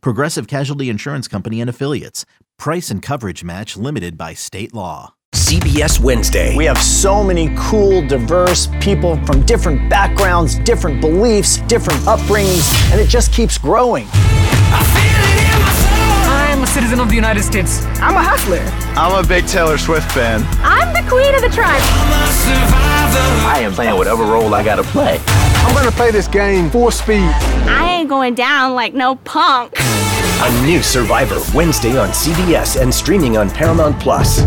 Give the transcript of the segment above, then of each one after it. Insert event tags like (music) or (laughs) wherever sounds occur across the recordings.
Progressive Casualty Insurance Company and Affiliates. Price and coverage match limited by state law. CBS Wednesday. We have so many cool, diverse people from different backgrounds, different beliefs, different upbringings, and it just keeps growing. I'm a citizen of the United States. I'm a hustler. I'm a big Taylor Swift fan. I'm the queen of the tribe. I am playing whatever role I gotta play. I'm gonna play this game full speed. I ain't going down like no punk. A new Survivor Wednesday on CBS and streaming on Paramount Plus.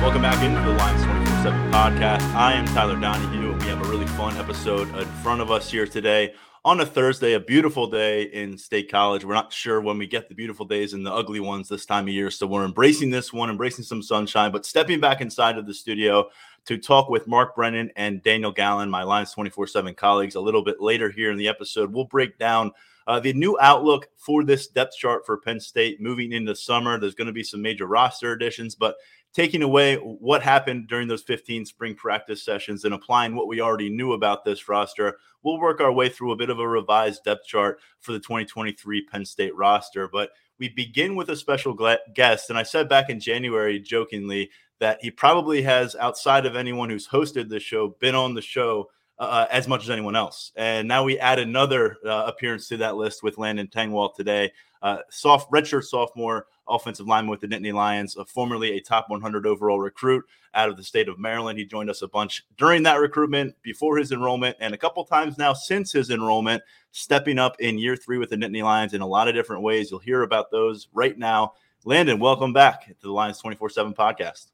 Welcome back into the Lions 24 7 podcast. I am Tyler Donohue, and we have a really fun episode in front of us here today on a Thursday, a beautiful day in State College. We're not sure when we get the beautiful days and the ugly ones this time of year, so we're embracing this one, embracing some sunshine, but stepping back inside of the studio to talk with Mark Brennan and Daniel Gallen, my Lions 24 7 colleagues, a little bit later here in the episode. We'll break down uh, the new outlook for this depth chart for Penn State moving into summer. There's going to be some major roster additions, but taking away what happened during those 15 spring practice sessions and applying what we already knew about this roster, we'll work our way through a bit of a revised depth chart for the 2023 Penn State roster. But we begin with a special guest. And I said back in January jokingly that he probably has, outside of anyone who's hosted the show, been on the show uh, as much as anyone else. And now we add another uh, appearance to that list with Landon Tengwall today, uh, soft redshirt sophomore offensive lineman with the Nittany Lions, uh, formerly a top 100 overall recruit out of the state of Maryland. He joined us a bunch during that recruitment, before his enrollment, and a couple times now since his enrollment, stepping up in year three with the Nittany Lions in a lot of different ways. You'll hear about those right now. Landon, welcome back to the Lions 24 7 podcast.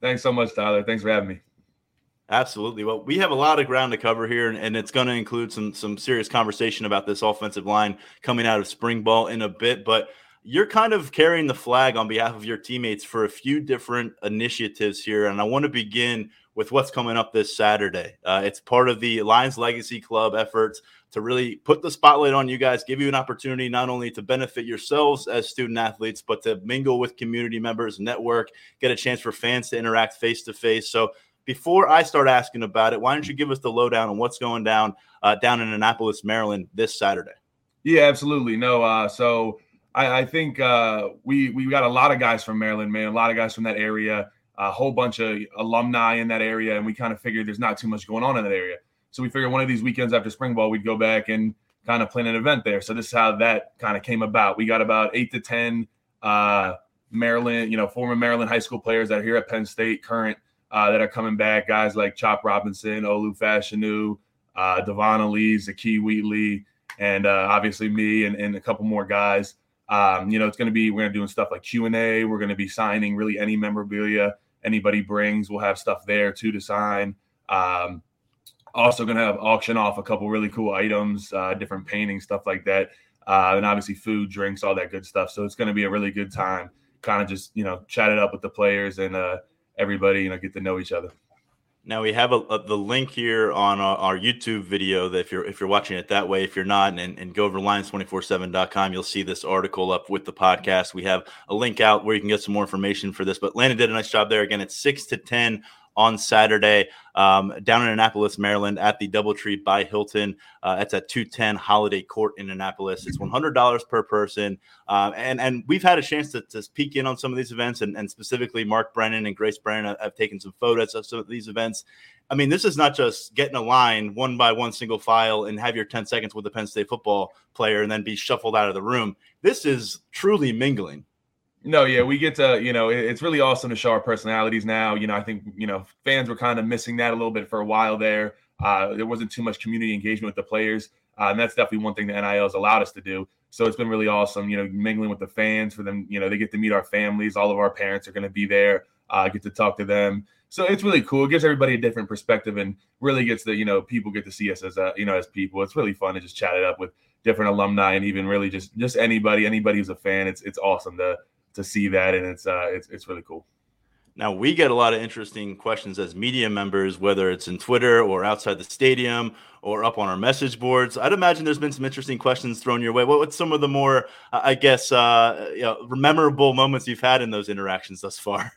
Thanks so much, Tyler. Thanks for having me. Absolutely. Well, we have a lot of ground to cover here, and, and, it's going to include some some serious conversation about this offensive line coming out of spring ball in a bit. But you're kind of carrying the flag on behalf of your teammates for a few different initiatives here. And I want to begin with what's coming up this Saturday. Uh, it's part of the Lions Legacy Club efforts to really put the spotlight on you guys, give you an opportunity not only to benefit yourselves as student athletes, but to mingle with community members, network, get a chance for fans to interact face to face. So, before I start asking about it, why don't you give us the lowdown on what's going down uh, down in Annapolis, Maryland this Saturday? Yeah, absolutely. No, uh, so I, I think uh, we we got a lot of guys from Maryland, man. A lot of guys from that area. A whole bunch of alumni in that area, and we kind of figured there's not too much going on in that area. So we figured one of these weekends after spring ball, we'd go back and kind of plan an event there. So this is how that kind of came about. We got about eight to ten uh, Maryland, you know, former Maryland high school players that are here at Penn State, current uh, that are coming back. Guys like Chop Robinson, Olu Fashanu, uh, Dvon Ellies, Zakee Wheatley, and uh, obviously me and, and a couple more guys. Um, you know, it's going to be we're going to doing stuff like Q and A. We're going to be signing really any memorabilia anybody brings. We'll have stuff there too to sign. Um, also going to have auction off a couple really cool items, uh, different paintings, stuff like that, uh, and obviously food, drinks, all that good stuff. So it's going to be a really good time. Kind of just you know chat it up with the players and uh, everybody, you know, get to know each other. Now we have a, a, the link here on our, our, YouTube video that if you're if you're watching it that way, if you're not, and, and go over to lions247.com, you'll see this article up with the podcast. We have a link out where you can get some more information for this. But Landon did a nice job there. Again, it's six to ten on Saturday um, down in Annapolis, Maryland, at the DoubleTree by Hilton. Uh, it's at 210 Holiday Court in Annapolis. It's $100 per person. Uh, and, and we've had a chance to, to peek in on some of these events, and, and specifically Mark Brennan and Grace Brennan have, have taken some photos of some of these events. I mean, this is not just getting a line one by one single file and have your 10 seconds with the Penn State football player and then be shuffled out of the room. This is truly mingling. No, yeah, we get to, you know, it's really awesome to show our personalities now. You know, I think, you know, fans were kind of missing that a little bit for a while there. Uh, there wasn't too much community engagement with the players. Uh, and that's definitely one thing the NIL has allowed us to do. So it's been really awesome, you know, mingling with the fans for them. You know, they get to meet our families. All of our parents are going to be there, uh, get to talk to them. So it's really cool. It gives everybody a different perspective and really gets the, you know, people get to see us as, a, you know, as people. It's really fun to just chat it up with different alumni, and even really just just anybody, anybody who's a fan. It's it's awesome to to see that, and it's uh it's it's really cool. Now we get a lot of interesting questions as media members, whether it's in Twitter or outside the stadium or up on our message boards. I'd imagine there's been some interesting questions thrown your way. What, what's some of the more, I guess, uh, you know, memorable moments you've had in those interactions thus far?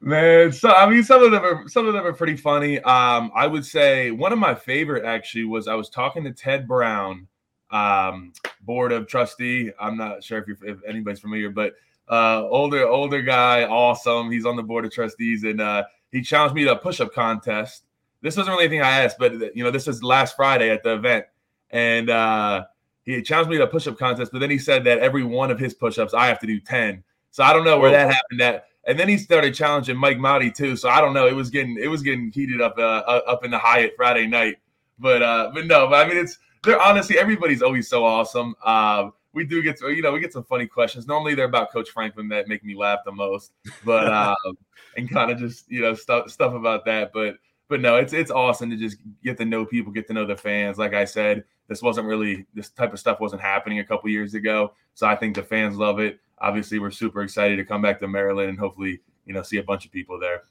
Man, so I mean, some of them are some of them are pretty funny. Um, I would say one of my favorite actually was I was talking to Ted Brown, um, board of trustee. I'm not sure if, if anybody's familiar, but uh, older older guy, awesome. He's on the board of trustees, and uh, he challenged me to a push-up contest. This wasn't really anything I asked, but you know, this was last Friday at the event, and uh, he challenged me to a push-up contest. But then he said that every one of his push-ups, I have to do ten. So I don't know where that happened. At and then he started challenging Mike Mauti too. So I don't know. It was getting it was getting heated up uh, up in the Hyatt Friday night. But uh, but no, but I mean it's they're honestly everybody's always so awesome. Uh, we do get to, you know, we get some funny questions. Normally they're about Coach Franklin that make me laugh the most, but (laughs) um, and kind of just you know stuff stuff about that. But but no, it's it's awesome to just get to know people, get to know the fans. Like I said, this wasn't really this type of stuff wasn't happening a couple years ago, so I think the fans love it. Obviously, we're super excited to come back to Maryland and hopefully you know see a bunch of people there.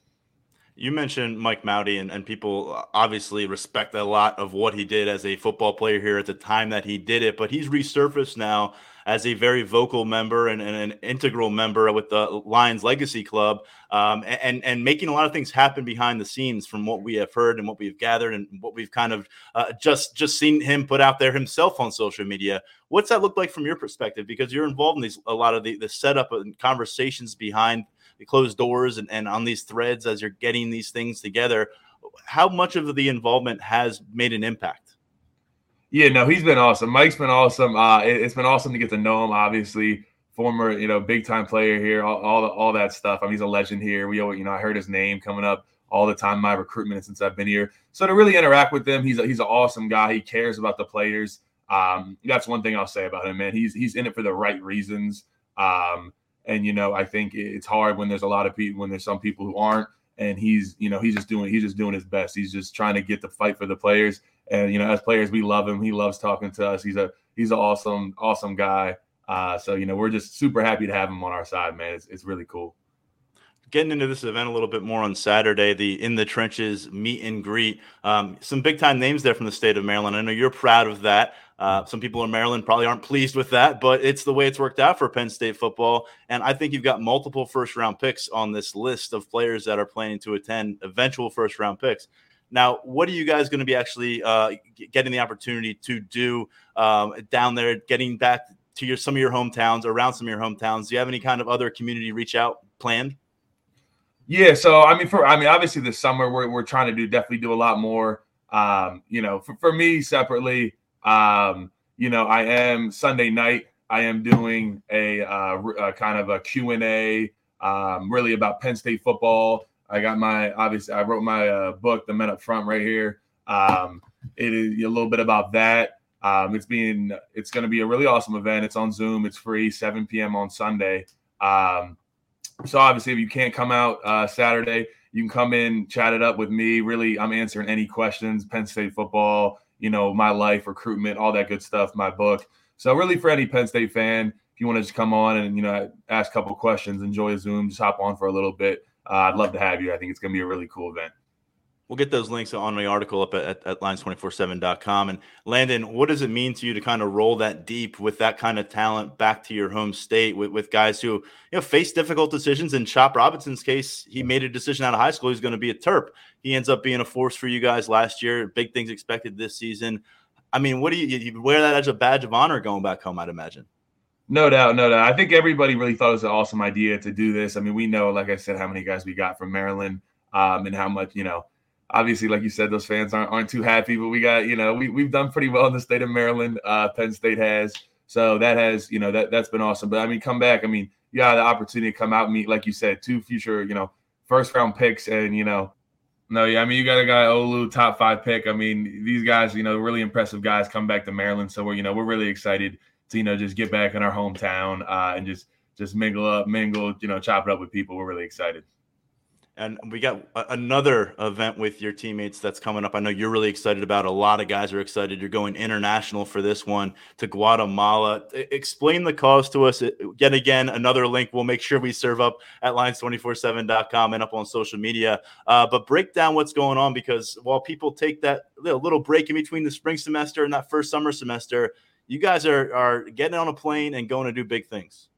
You mentioned Mike Mauti, and, and people obviously respect a lot of what he did as a football player here at the time that he did it, but he's resurfaced now as a very vocal member and, and an integral member with the Lions Legacy Club, um, and and making a lot of things happen behind the scenes from what we have heard and what we've gathered and what we've kind of uh, just just seen him put out there himself on social media. What's that look like from your perspective? Because you're involved in these a lot of the, the setup and conversations behind closed doors and, and on these threads as you're getting these things together how much of the involvement has made an impact? Yeah no he's been awesome. Mike's been awesome. Uh, it, has been awesome to get to know him obviously. Former you know big time player here all, all, all that stuff. I mean he's a legend here. We you know i heard his name coming up all the time my recruitment since i've been here. So to really interact with him he's a, he's an awesome guy. He cares about the players. Um, that's one thing i'll say about him man. He's he's in it for the right reasons. Um, and you know, I think it's hard when there's a lot of people when there's some people who aren't. And he's, you know, he's just doing he's just doing his best. He's just trying to get the fight for the players. And you know, as players, we love him. He loves talking to us. He's a he's an awesome awesome guy. Uh, so you know, we're just super happy to have him on our side, man. It's it's really cool getting into this event a little bit more on Saturday, the in the trenches meet and greet. Um, some big time names there from the state of Maryland. I know you're proud of that. Uh, some people in Maryland probably aren't pleased with that, but it's the way it's worked out for Penn State football. And I think you've got multiple first round picks on this list of players that are planning to attend eventual first round picks. Now, what are you guys going to be actually uh, getting the opportunity to do um, down there, getting back to your some of your hometowns, around some of your hometowns? Do you have any kind of other community reach out planned? Yeah, so I mean, for I mean, obviously this summer we're we're trying to do definitely do a lot more. Um, you know, for, for me separately, um, you know, I am Sunday night. I am doing a, uh, a kind of a Q and A, um, really about Penn State football. I got my obviously I wrote my uh, book, The Men Up Front, right here. Um, it is a little bit about that. Um, it's being it's going to be a really awesome event. It's on Zoom. It's free, 7 p.m. on Sunday. Um, so obviously, if you can't come out uh, Saturday, you can come in, chat it up with me. Really, I'm answering any questions, Penn State football, you know, my life, recruitment, all that good stuff, my book. So really, for any Penn State fan, if you want to just come on and you know ask a couple questions, enjoy a Zoom, just hop on for a little bit. Uh, I'd love to have you. I think it's going to be a really cool event. We'll get those links on the article up at, at lions247.com. And Landon, what does it mean to you to kind of roll that deep with that kind of talent back to your home state with, with guys who, you know, face difficult decisions? In Chop Robinson's case, he made a decision out of high school. He's going to be a Terp. He ends up being a force for you guys last year. Big things expected this season. I mean, what do you, you wear that as a badge of honor going back home, I'd imagine. No doubt, no doubt. I think everybody really thought it was an awesome idea to do this. I mean, we know, like I said, how many guys we got from Maryland um, and how much, you know, obviously, like you said, those fans aren't, aren't too happy, but we got, you know, we, we've done pretty well in the state of Maryland. Uh, Penn State has. So that has, you know, that, that's been awesome. But I mean, come back. I mean, you the opportunity to come out and meet, like you said, two future, you know, first round picks. And, you know, no, yeah, I mean, you got a guy, Olu, top five pick. I mean, these guys, you know, really impressive guys come back to Maryland. So we're, you know, we're really excited to, you know, just get back in our hometown uh, and just, just mingle up, mingle, you know, chop it up with people. We're really excited. And we got another event with your teammates that's coming up. I know you're really excited about. A lot of guys are excited. You're going international for this one to Guatemala. Explain the cause to us. Yet again, another link we'll make sure we serve up at lions247.com and up on social media. Uh, but break down what's going on because while people take that little little break in between the spring semester and that first summer semester, you guys are, are getting on a plane and going to do big things.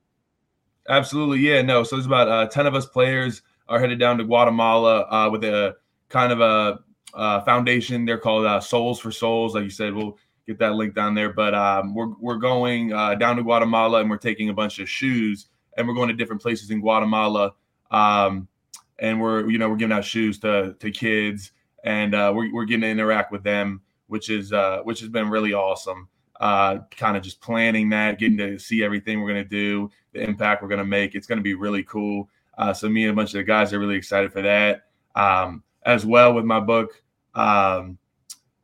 Absolutely, yeah, no. So there's about uh, ten of us players are headed down to Guatemala uh, with a kind of a foundation. They're called uh, Soles4Souls. Like you said, we'll get that link down there. But um, we're we're going uh, down to Guatemala and we're taking a bunch of shoes and we're going to different places in Guatemala. Um, and we're you know we're giving out shoes to to kids and uh, we're we're getting to interact with them, which is uh, which has been really awesome. Uh, kind of just planning that, getting to see everything we're gonna do, the impact we're gonna make. It's gonna be really cool. Uh, so me and a bunch of the guys are really excited for that. Um, as well with my book, um,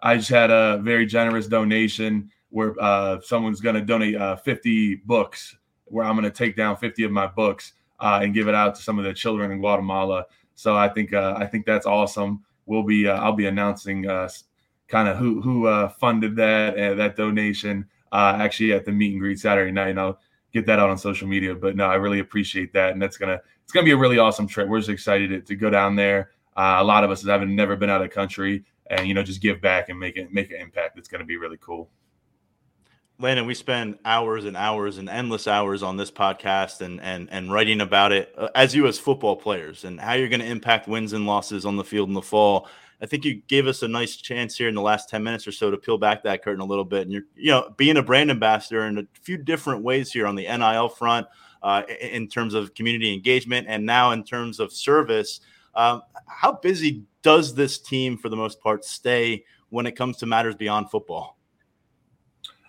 I just had a very generous donation where uh, someone's going to donate uh, 50 books, where I'm going to take down 50 of my books uh, and give it out to some of the children in Guatemala. So I think uh, I think that's awesome. We'll be uh, I'll be announcing kind of who who funded that that donation actually at the meet and greet Saturday night, and I'll get that out on social media. But no, I really appreciate that, and that's gonna it's gonna be a really awesome trip. We're just excited to, to go down there. Uh, a lot of us haven't never been out of country, and you know, just give back and make it make an impact. It's gonna be really cool. Landon, we spend hours and hours and endless hours on this podcast and and and writing about it uh, as you as football players and how you're going to impact wins and losses on the field in the fall. I think you gave us a nice chance here in the last 10 minutes or so to peel back that curtain a little bit. And you're, you know, being a brand ambassador in a few different ways here on the NIL front, uh, in terms of community engagement, and now in terms of service. Um, how busy does this team, for the most part, stay when it comes to matters beyond football?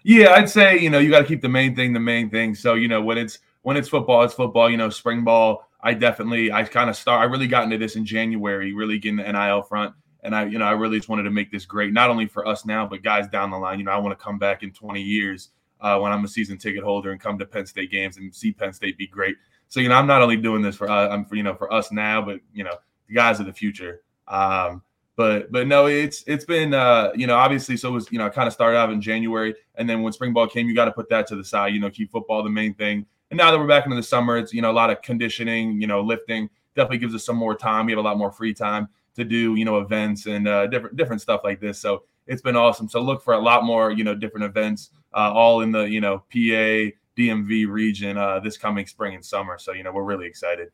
Yeah, I'd say you know you got to keep the main thing the main thing. So you know when it's when it's football, it's football. You know, spring ball. I definitely I kind of start. I really got into this in January, really getting the NIL front, and I you know I really just wanted to make this great, not only for us now, but guys down the line. You know, I want to come back in 20 years uh, when I'm a season ticket holder and come to Penn State games and see Penn State be great. So you know, I'm not only doing this for uh, I'm for you know for us now, but you know the guys of the future. Um, but but no, it's it's been uh, you know obviously so it was you know kind of started out in January, and then when spring ball came, you got to put that to the side. You know, keep football the main thing. And now that we're back into the summer, it's you know a lot of conditioning, you know, lifting definitely gives us some more time. We have a lot more free time to do you know events and uh, different different stuff like this. So it's been awesome. So look for a lot more you know different events, uh, all in the you know PA DMV region uh, this coming spring and summer. So you know we're really excited.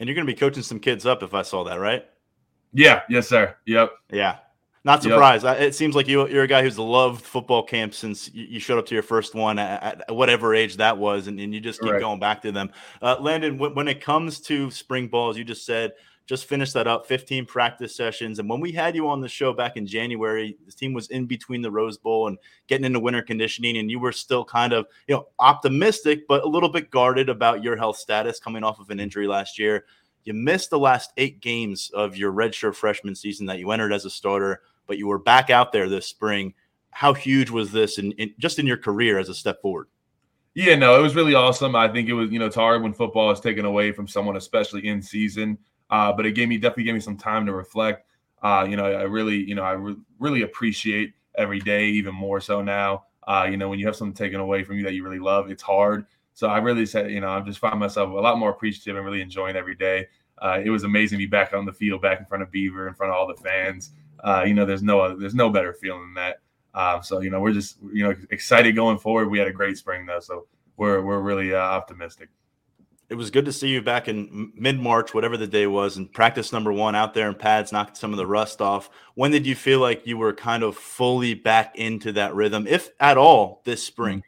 And you're going to be coaching some kids up, if I saw that right. Yeah. Yes, sir. Yep. Yeah. Not surprised. Yep. It seems like you, are a guy who's loved football camp since you showed up to your first one at, at whatever age that was, and, and you just keep right. going back to them. Uh, Landon, when, when, it comes to spring balls, you just said just finished that up 15 practice sessions. And when we had you on the show back in January, the team was in between the Rose Bowl and getting into winter conditioning, and you were still kind of you know optimistic, but a little bit guarded about your health status coming off of an injury last year. You missed the last eight games of your redshirt freshman season that you entered as a starter, but you were back out there this spring. How huge was this in, in just in your career as a step forward? Yeah, no, it was really awesome. I think it was, you know, it's hard when football is taken away from someone, especially in season. Uh, but it gave me definitely gave me some time to reflect. Uh, you know, I really, you know, I re- really appreciate every day, even more so now. Uh, you know, when you have something taken away from you that you really love, it's hard. So I really said, you know, I just find myself a lot more appreciative and really enjoying every day. Uh, it was amazing to be back on the field, back in front of Beaver, in front of all the fans. Uh, you know, there's no there's no better feeling than that. Um, so you know, we're just you know excited going forward. We had a great spring though, so we're we're really uh, optimistic. It was good to see you back in mid March, whatever the day was, and practice number one out there in pads, knocking some of the rust off. When did you feel like you were kind of fully back into that rhythm, if at all, this spring?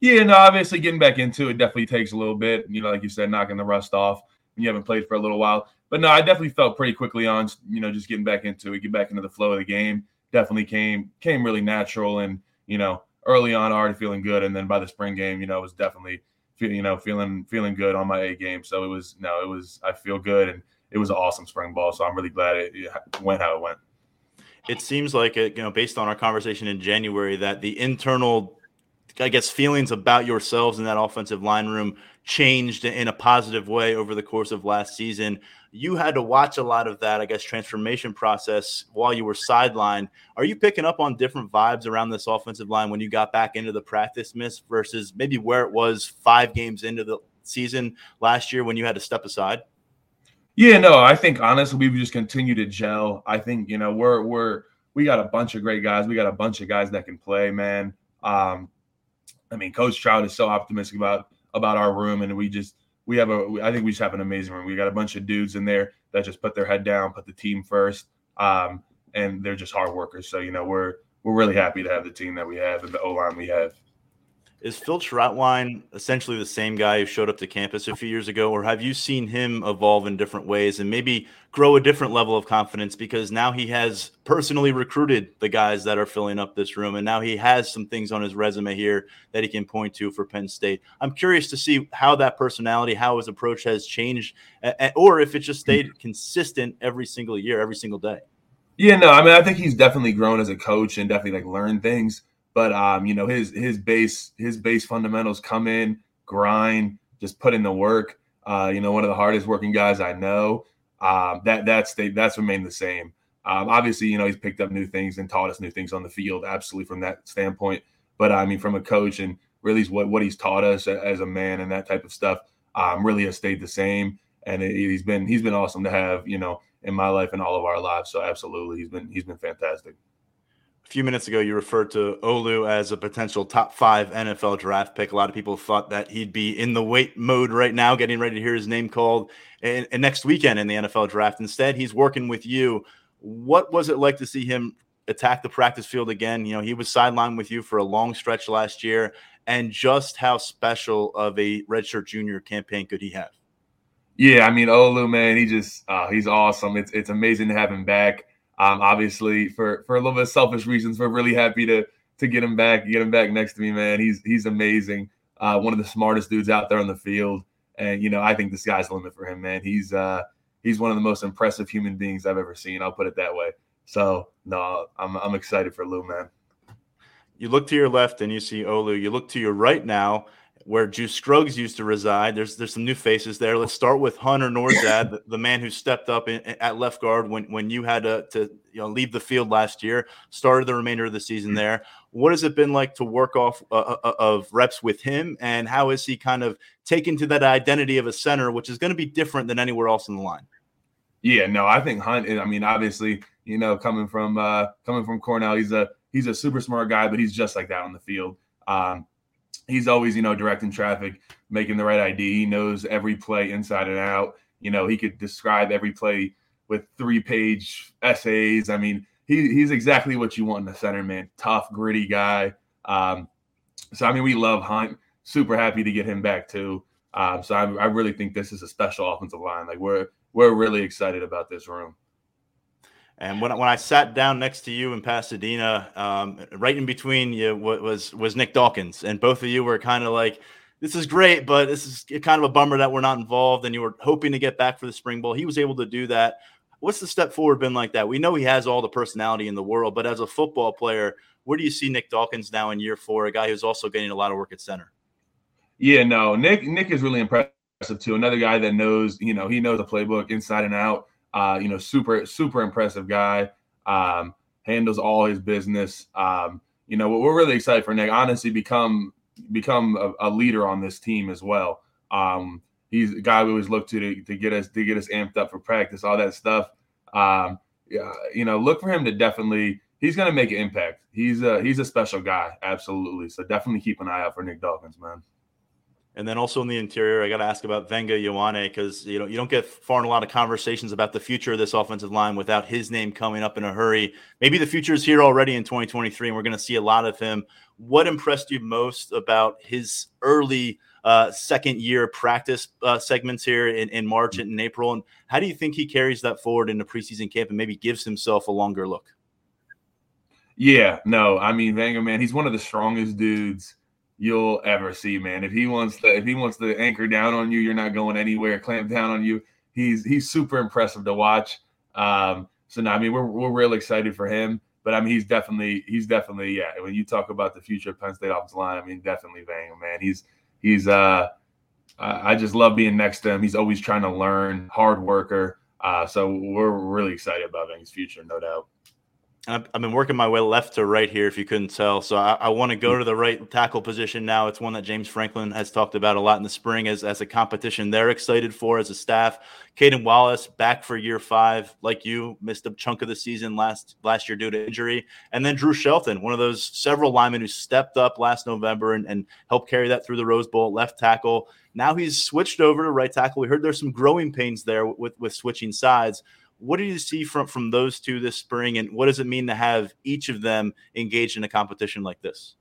Yeah, no, obviously getting back into it definitely takes a little bit. You know, like you said, knocking the rust off when you haven't played for a little while. But no, I definitely felt pretty quickly on, you know, just getting back into it, get back into the flow of the game. Definitely came came really natural, and you know, early on already feeling good, and then by the spring game, you know, it was definitely you know feeling feeling good on my A game. So it was no, it was I feel good, and it was an awesome spring ball. So I'm really glad it, it went how it went. It seems like it, you know, based on our conversation in January, that the internal I guess feelings about yourselves in that offensive line room changed in a positive way over the course of last season. You had to watch a lot of that, I guess, transformation process while you were sidelined. Are you picking up on different vibes around this offensive line when you got back into the practice miss versus maybe where it was five games into the season last year when you had to step aside? Yeah, no, I think honestly we just continue to gel. I think you know we're we're we got a bunch of great guys. We got a bunch of guys that can play, man. Um, I mean, Coach Trout is so optimistic about about our room, and we just we have a I think we just have an amazing room. We got a bunch of dudes in there that just put their head down, put the team first, um, and they're just hard workers. So you know we're we're really happy to have the team that we have and the O line we have. Is Phil Trautwein essentially the same guy who showed up to campus a few years ago, or have you seen him evolve in different ways and maybe grow a different level of confidence because now he has personally recruited the guys that are filling up this room, and now he has some things on his resume here that he can point to for Penn State. I'm curious to see how that personality, how his approach has changed, or if it just stayed consistent every single year, every single day. Yeah, no, I mean, I think he's definitely grown as a coach and definitely like learned things. But um, you know, his his base his base fundamentals come in, grind, just put in the work. Uh, you know, one of the hardest working guys I know. Um, that that's the, that's remained the same. Um, obviously, you know, he's picked up new things and taught us new things on the field, absolutely from that standpoint. But I mean, from a coach and really what what he's taught us as a man and that type of stuff, um, really has stayed the same. And it, he's been he's been awesome to have, you know, in my life and all of our lives. So absolutely, he's been he's been fantastic. A few minutes ago, you referred to Olu as a potential top five NFL draft pick. A lot of people thought that he'd be in the wait mode right now, getting ready to hear his name called and, and next weekend in the NFL draft. Instead, he's working with you. What was it like to see him attack the practice field again? You know, he was sidelined with you for a long stretch last year, and just how special of a redshirt junior campaign could he have? Yeah, I mean, Olu, man, he just uh, he's awesome. It's it's amazing to have him back. Um, obviously, for for a little bit of selfish reasons, we're really happy to to get him back, get him back next to me, man. He's he's amazing. Uh, one of the smartest dudes out there on the field, and you know, I think the sky's the limit for him, man. He's uh, he's one of the most impressive human beings I've ever seen. I'll put it that way. So no, I'm I'm excited for Lou, man. You look to your left and you see Olu. You look to your right now where Juice Scruggs used to reside. There's there's some new faces there. Let's start with Hunter Nourzad, the, the man who stepped up in, at left guard when when you had to, to you know leave the field last year. Started the remainder of the season there. What has it been like to work off uh, uh, uh of reps with him, and how has he kind of taken to that identity of a center, which is going to be different than anywhere else in the line? Yeah, no, I think Hunt. I mean, obviously, you know, coming from uh, coming from Cornell, he's a he's a super smart guy, but he's just like that on the field. Um, he's always, you know, directing traffic, making the right ID. He knows every play inside and out. You know, he could describe every play with three page essays. I mean, he, he's exactly what you want in a center, man. Tough, gritty guy. Um, so, I mean, we love Hunt. Super happy to get him back, too. Um, so, I, I really think this is a special offensive line. Like, we're, we're really excited about this room. And when, when I sat down next to you in Pasadena, um, right in between you was was Nick Dawkins, and both of you were kind of like, "This is great, but this is kind of a bummer that we're not involved." And you were hoping to get back for the Spring Bowl. He was able to do that. What's the step forward been like that? We know he has all the personality in the world, but as a football player, where do you see Nick Dawkins now in year four? A guy who's also getting a lot of work at center. Yeah, no, Nick Nick is really impressive too. Another guy that knows, you know, he knows the playbook inside and out. Uh, you know, super super impressive guy. Um, handles all his business. Um, you know, we're really excited for Nick. Honestly, become become a, a leader on this team as well. Um, he's a guy we always look to, to, to get us to get us amped up for practice, all that stuff. Um, you know, look for him to definitely. He's going to make an impact. He's a he's a special guy, absolutely. So definitely keep an eye out for Nick Dawkins, man. And then also in the interior, I got to ask about Vega Ioane because you know you don't get far in a lot of conversations about the future of this offensive line without his name coming up in a hurry. Maybe the future is here already in 2023, and we're going to see a lot of him. What impressed you most about his early uh, second year practice uh, segments here in, in March and in April? And how do you think he carries that forward in the preseason camp and maybe gives himself a longer look? Yeah, no, I mean Vega, man, he's one of the strongest dudes you'll ever see, man. If he wants to, if he wants to anchor down on you, you're not going anywhere. Clamp down on you. He's he's super impressive to watch. Um, so now, I mean, we're we're real excited for him. But I mean, he's definitely he's definitely yeah. When you talk about the future of Penn State offensive line, I mean, definitely Vang, man. He's he's uh I just love being next to him. He's always trying to learn, hard worker. Uh, so we're really excited about his future, no doubt. I've, I've been working my way left to right here, if you couldn't tell. So I, I want to go to the right tackle position now. It's one that James Franklin has talked about a lot in the spring as, as a competition they're excited for as a staff. Caden Wallace back for year five, like you, missed a chunk of the season last last year due to injury. And then Drew Shelton, one of those several linemen who stepped up last November and, and helped carry that through the Rose Bowl, left tackle. Now he's switched over to right tackle. We heard there's some growing pains there with, with switching sides. What do you see from from those two this spring, and what does it mean to have each of them engaged in a competition like this?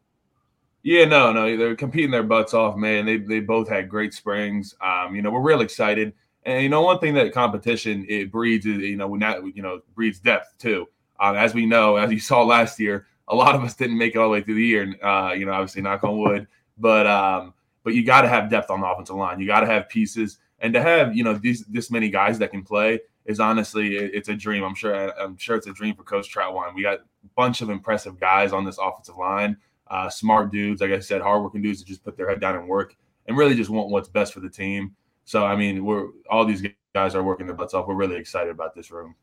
Yeah, no, no, they're competing their butts off, man. They they both had great springs. Um, you know, we're real excited, and you know, one thing that competition it breeds is you know we not you know breeds depth too. Um, as we know, as you saw last year, a lot of us didn't make it all the way through the year. Uh, you know, obviously, knock on wood, (laughs) but um, but you got to have depth on the offensive line. You got to have pieces, and to have you know these this many guys that can play is honestly it's a dream. I'm sure I'm sure it's a dream for Coach Trautwein. We got a bunch of impressive guys on this offensive line, uh, smart dudes, like I said, hardworking dudes that just put their head down and work and really just want what's best for the team. So I mean, we're all these guys are working their butts off. We're really excited about this room.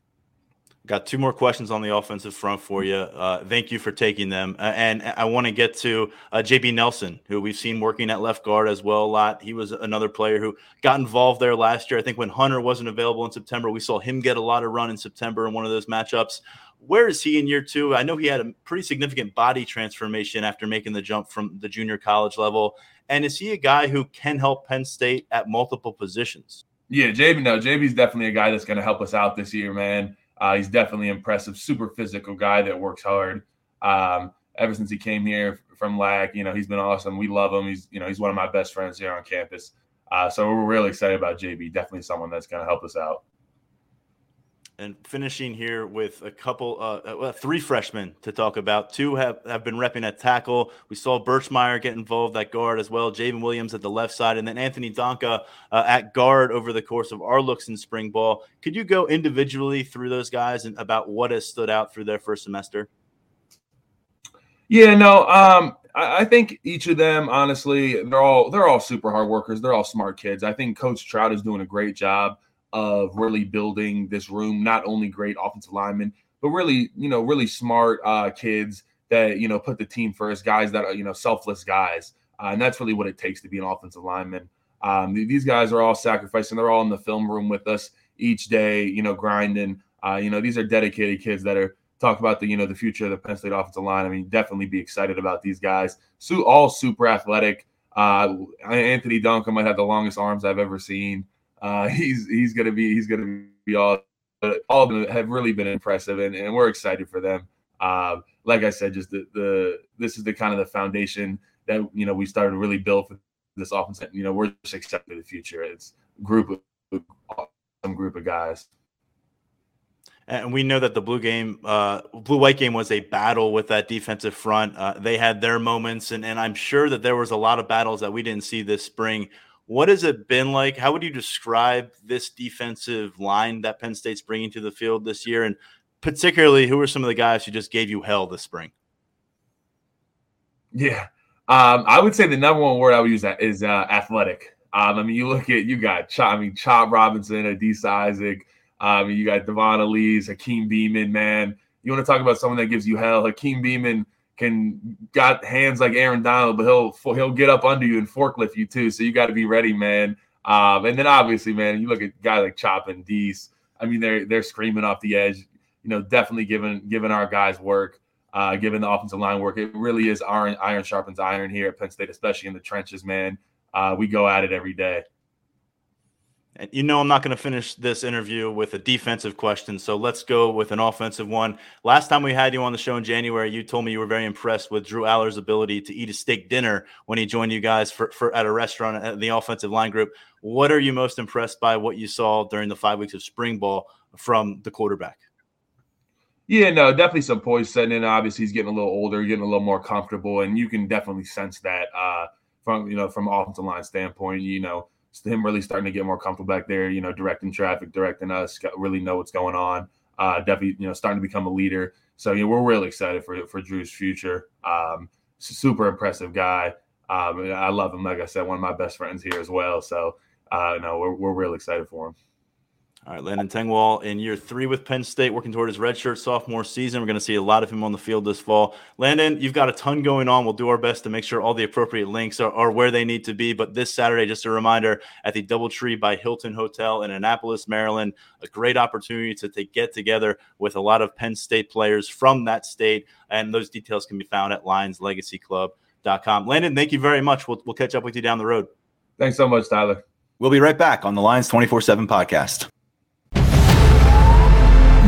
Got two more questions on the offensive front for you. Uh, thank you for taking them. Uh, and I want to get to uh, JB Nelson, who we've seen working at left guard as well a lot. He was another player who got involved there last year. I think when Hunter wasn't available in September, we saw him get a lot of run in September in one of those matchups. Where is he in year two? I know he had a pretty significant body transformation after making the jump from the junior college level. And is he a guy who can help Penn State at multiple positions? Yeah, JB, no, JB's definitely a guy that's going to help us out this year, man. Uh, he's definitely impressive, super physical guy that works hard. Um, ever since he came here from LAC, you know, he's been awesome. We love him. He's, you know, he's one of my best friends here on campus. Uh, so we're really excited about JB. Definitely someone that's going to help us out. And finishing here with a couple, uh, uh, three freshmen to talk about. Two have, have been repping at tackle. We saw Birchmeier get involved at guard as well. J'ven Williams at the left side, and then Anthony Donkoh uh, at guard over the course of our looks in spring ball. Could you go individually through those guys and about what has stood out through their first semester? Yeah, no, um, I, I think each of them, honestly, they're all they're all super hard workers. They're all smart kids. I think Coach Trout is doing a great job of really building this room. Not only great offensive linemen, but really, you know, really smart uh, kids that you know put the team first. Guys that are you know selfless guys, uh, and that's really what it takes to be an offensive lineman. Um, these guys are all sacrificing. They're all in the film room with us each day, you know, grinding. Uh, you know, these are dedicated kids that are talk about the you know the future of the Penn State offensive line. I mean, definitely be excited about these guys. So all super athletic. Uh, Anthony Donkoh might have the longest arms I've ever seen. Uh, (laughs) he's he's gonna be he's gonna be all all of them have really been impressive, and, and we're excited for them. Uh, like I said, just the, the this is the kind of the foundation that you know we started to really build for this offense. You know, we're just excited for the future. It's group of some group of guys. And we know that the blue game, uh, blue white game was a battle with that defensive front. Uh, they had their moments, and, and I'm sure that there was a lot of battles that we didn't see this spring. What has it been like? How would you describe this defensive line that Penn State's bringing to the field this year? And particularly, who are some of the guys who just gave you hell this spring? Yeah, um, I would say the number one word I would use that is uh, athletic. Um, I mean, you look at you got Chop, I mean Chop Robinson, Adisa Isaac. Um, you got Dvon Ellies, Hakeem Beamon. Man, you want to talk about someone that gives you hell? Hakeem Beamon can got hands like Aaron Donald, but he'll he'll get up under you and forklift you too. So you got to be ready, man. Um, and then obviously, man, you look at guys like Chop and Dees. I mean, they're they're screaming off the edge. You know, definitely giving giving our guys work, uh, giving the offensive line work. It really is iron iron sharpens iron here at Penn State, especially in the trenches, man. Uh, we go at it every day. And you know, I'm not going to finish this interview with a defensive question. So let's go with an offensive one. Last time we had you on the show in January, you told me you were very impressed with Drew Allar's ability to eat a steak dinner when he joined you guys for, for at a restaurant at the offensive line group. What are you most impressed by what you saw during the five weeks of spring ball from the quarterback? Yeah, no, definitely some poise setting in. Obviously, he's getting a little older, getting a little more comfortable, and you can definitely sense that uh, from you know from offensive line standpoint. You know, him really starting to get more comfortable back there, you know, directing traffic, directing us, really know what's going on. Uh, definitely, you know, starting to become a leader. So, yeah, we're really excited for for Drew's future. Um, super impressive guy. Um, I love him. Like I said, one of my best friends here as well. So, uh, no, we're, we're real excited for him. All right, Landon Tengwall in year three with Penn State, working toward his redshirt sophomore season. We're going to see a lot of him on the field this fall. Landon, you've got a ton going on. We'll do our best to make sure all the appropriate links are, are where they need to be. But this Saturday, just a reminder at the Doubletree by Hilton Hotel in Annapolis, Maryland, a great opportunity to, to get together with a lot of Penn State players from that state. And those details can be found at lionslegacyclub.com. Landon, thank you very much. We'll, we'll catch up with you down the road. Thanks so much, Tyler. We'll be right back on the Lions 24 7 podcast.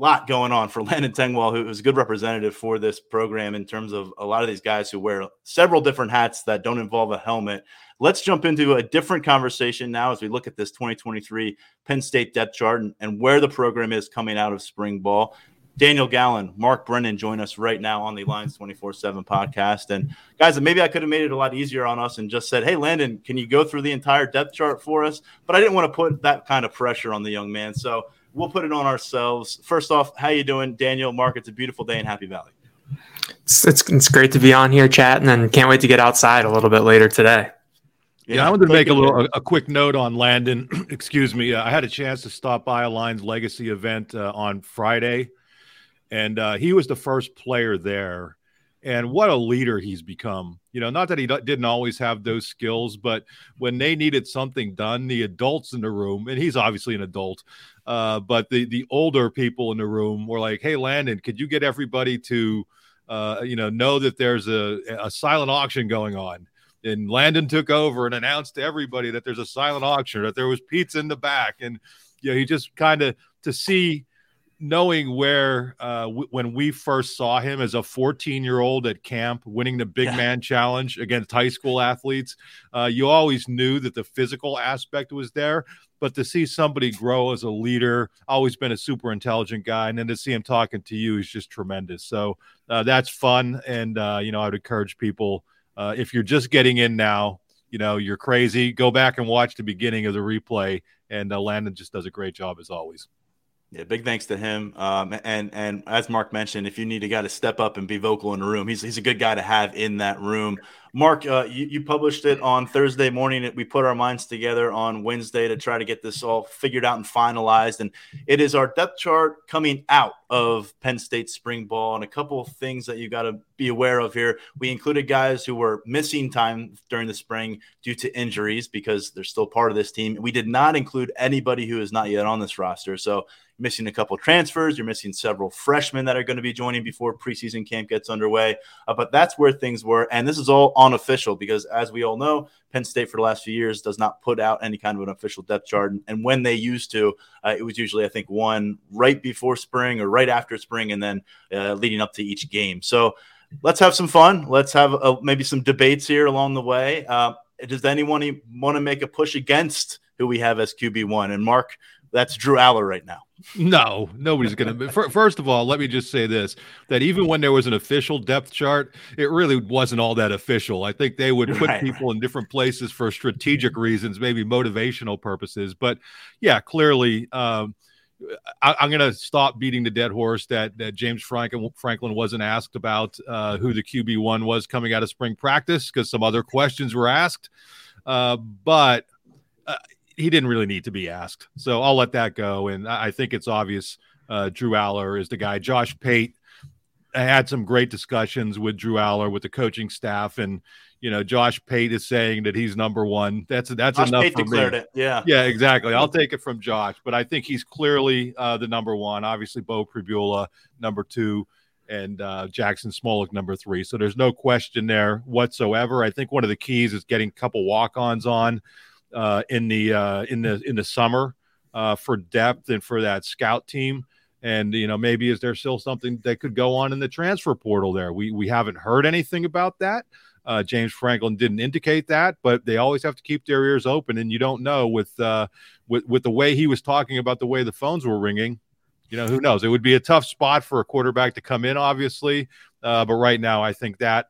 lot going on for (laughs) Landon Tengwall, who is a good representative for this program in terms of a lot of these guys who wear several different hats that don't involve a helmet. Let's jump into a different conversation now as we look at this 2023 Penn State depth chart and, and where the program is coming out of spring ball. Daniel Gallen, Mark Brennan join us right now on the Lions 24 7 podcast. And guys, maybe I could have made it a lot easier on us and just said, Hey, Landon, can you go through the entire depth chart for us? But I didn't want to put that kind of pressure on the young man. So we'll put it on ourselves. First off, how you doing, Daniel? Mark, it's a beautiful day in Happy Valley. It's, it's, it's great to be on here chatting and can't wait to get outside a little bit later today. Yeah, yeah I wanted to make a little a, a, quick note on Landon. (clears throat) Excuse me. Uh, I had a chance to stop by a Lions Legacy event uh, on Friday, and uh, he was the first player there. And what a leader he's become. You know, not that he didn't always have those skills, but when they needed something done, the adults in the room, and he's obviously an adult, uh, but the the older people in the room were like, "Hey, Landon, could you get everybody to, uh, you know, know that there's a, a silent auction going on?" And Landon took over and announced to everybody that there's a silent auction, that there was pizza in the back, and you know, he just kind of to see knowing where uh, w- when we first saw him as a 14 year old at camp winning the big yeah. man challenge against high school athletes uh, you always knew that the physical aspect was there but to see somebody grow as a leader always been a super intelligent guy and then to see him talking to you is just tremendous so uh, that's fun and uh, you know i would encourage people uh, if you're just getting in now you know you're crazy go back and watch the beginning of the replay and uh, landon just does a great job as always yeah, big thanks to him. Um, and and as Mark mentioned, if you need a guy to step up and be vocal in the room, he's he's a good guy to have in that room. Mark, uh, you, you published it on Thursday morning. We put our minds together on Wednesday to try to get this all figured out and finalized. And it is our depth chart coming out of Penn State spring ball. And a couple of things that you got to be aware of here. We included guys who were missing time during the spring due to injuries because they're still part of this team. We did not include anybody who is not yet on this roster. So missing a couple transfers. You're missing several freshmen that are going to be joining before preseason camp gets underway. Uh, but that's where things were. And this is all unofficial because, as we all know, Penn State for the last few years does not put out any kind of an official depth chart. And when they used to, uh, it was usually, I think, one right before spring or right after spring and then uh, leading up to each game. So let's have some fun. Let's have uh, maybe some debates here along the way. Uh, does anyone want to make a push against who we have as QB1? And Mark, that's Drew Allar right now. No, nobody's going (laughs) to. First of all, let me just say this: that even when there was an official depth chart, it really wasn't all that official. I think they would put right, people right. in different places for strategic reasons, maybe motivational purposes. But yeah, clearly, um, I, am going to stop beating the dead horse that that James Franklin Franklin wasn't asked about uh, who the QB one was coming out of spring practice because some other questions were asked. Uh, but uh, he didn't really need to be asked. So I'll let that go. And I think it's obvious uh, Drew Allar is the guy. Josh Pate had some great discussions with Drew Allar with the coaching staff, and you know, Josh Pate is saying that he's number one. That's that's Josh enough Pate for declared me. it. Yeah. Yeah, exactly. I'll take it from Josh, but I think he's clearly uh, the number one. Obviously, Bo Pribula number two, and uh, Jaxon Smolik number three. So there's no question there whatsoever. I think one of the keys is getting a couple walk-ons on uh, in the uh, in the in the summer uh, for depth and for that scout team. And you know, maybe is there still something that could go on in the transfer portal there? We we haven't heard anything about that. Uh, James Franklin didn't indicate that, but they always have to keep their ears open, and you don't know with uh, with with the way he was talking about the way the phones were ringing. You know, who knows? It would be a tough spot for a quarterback to come in, obviously, uh, but right now, I think that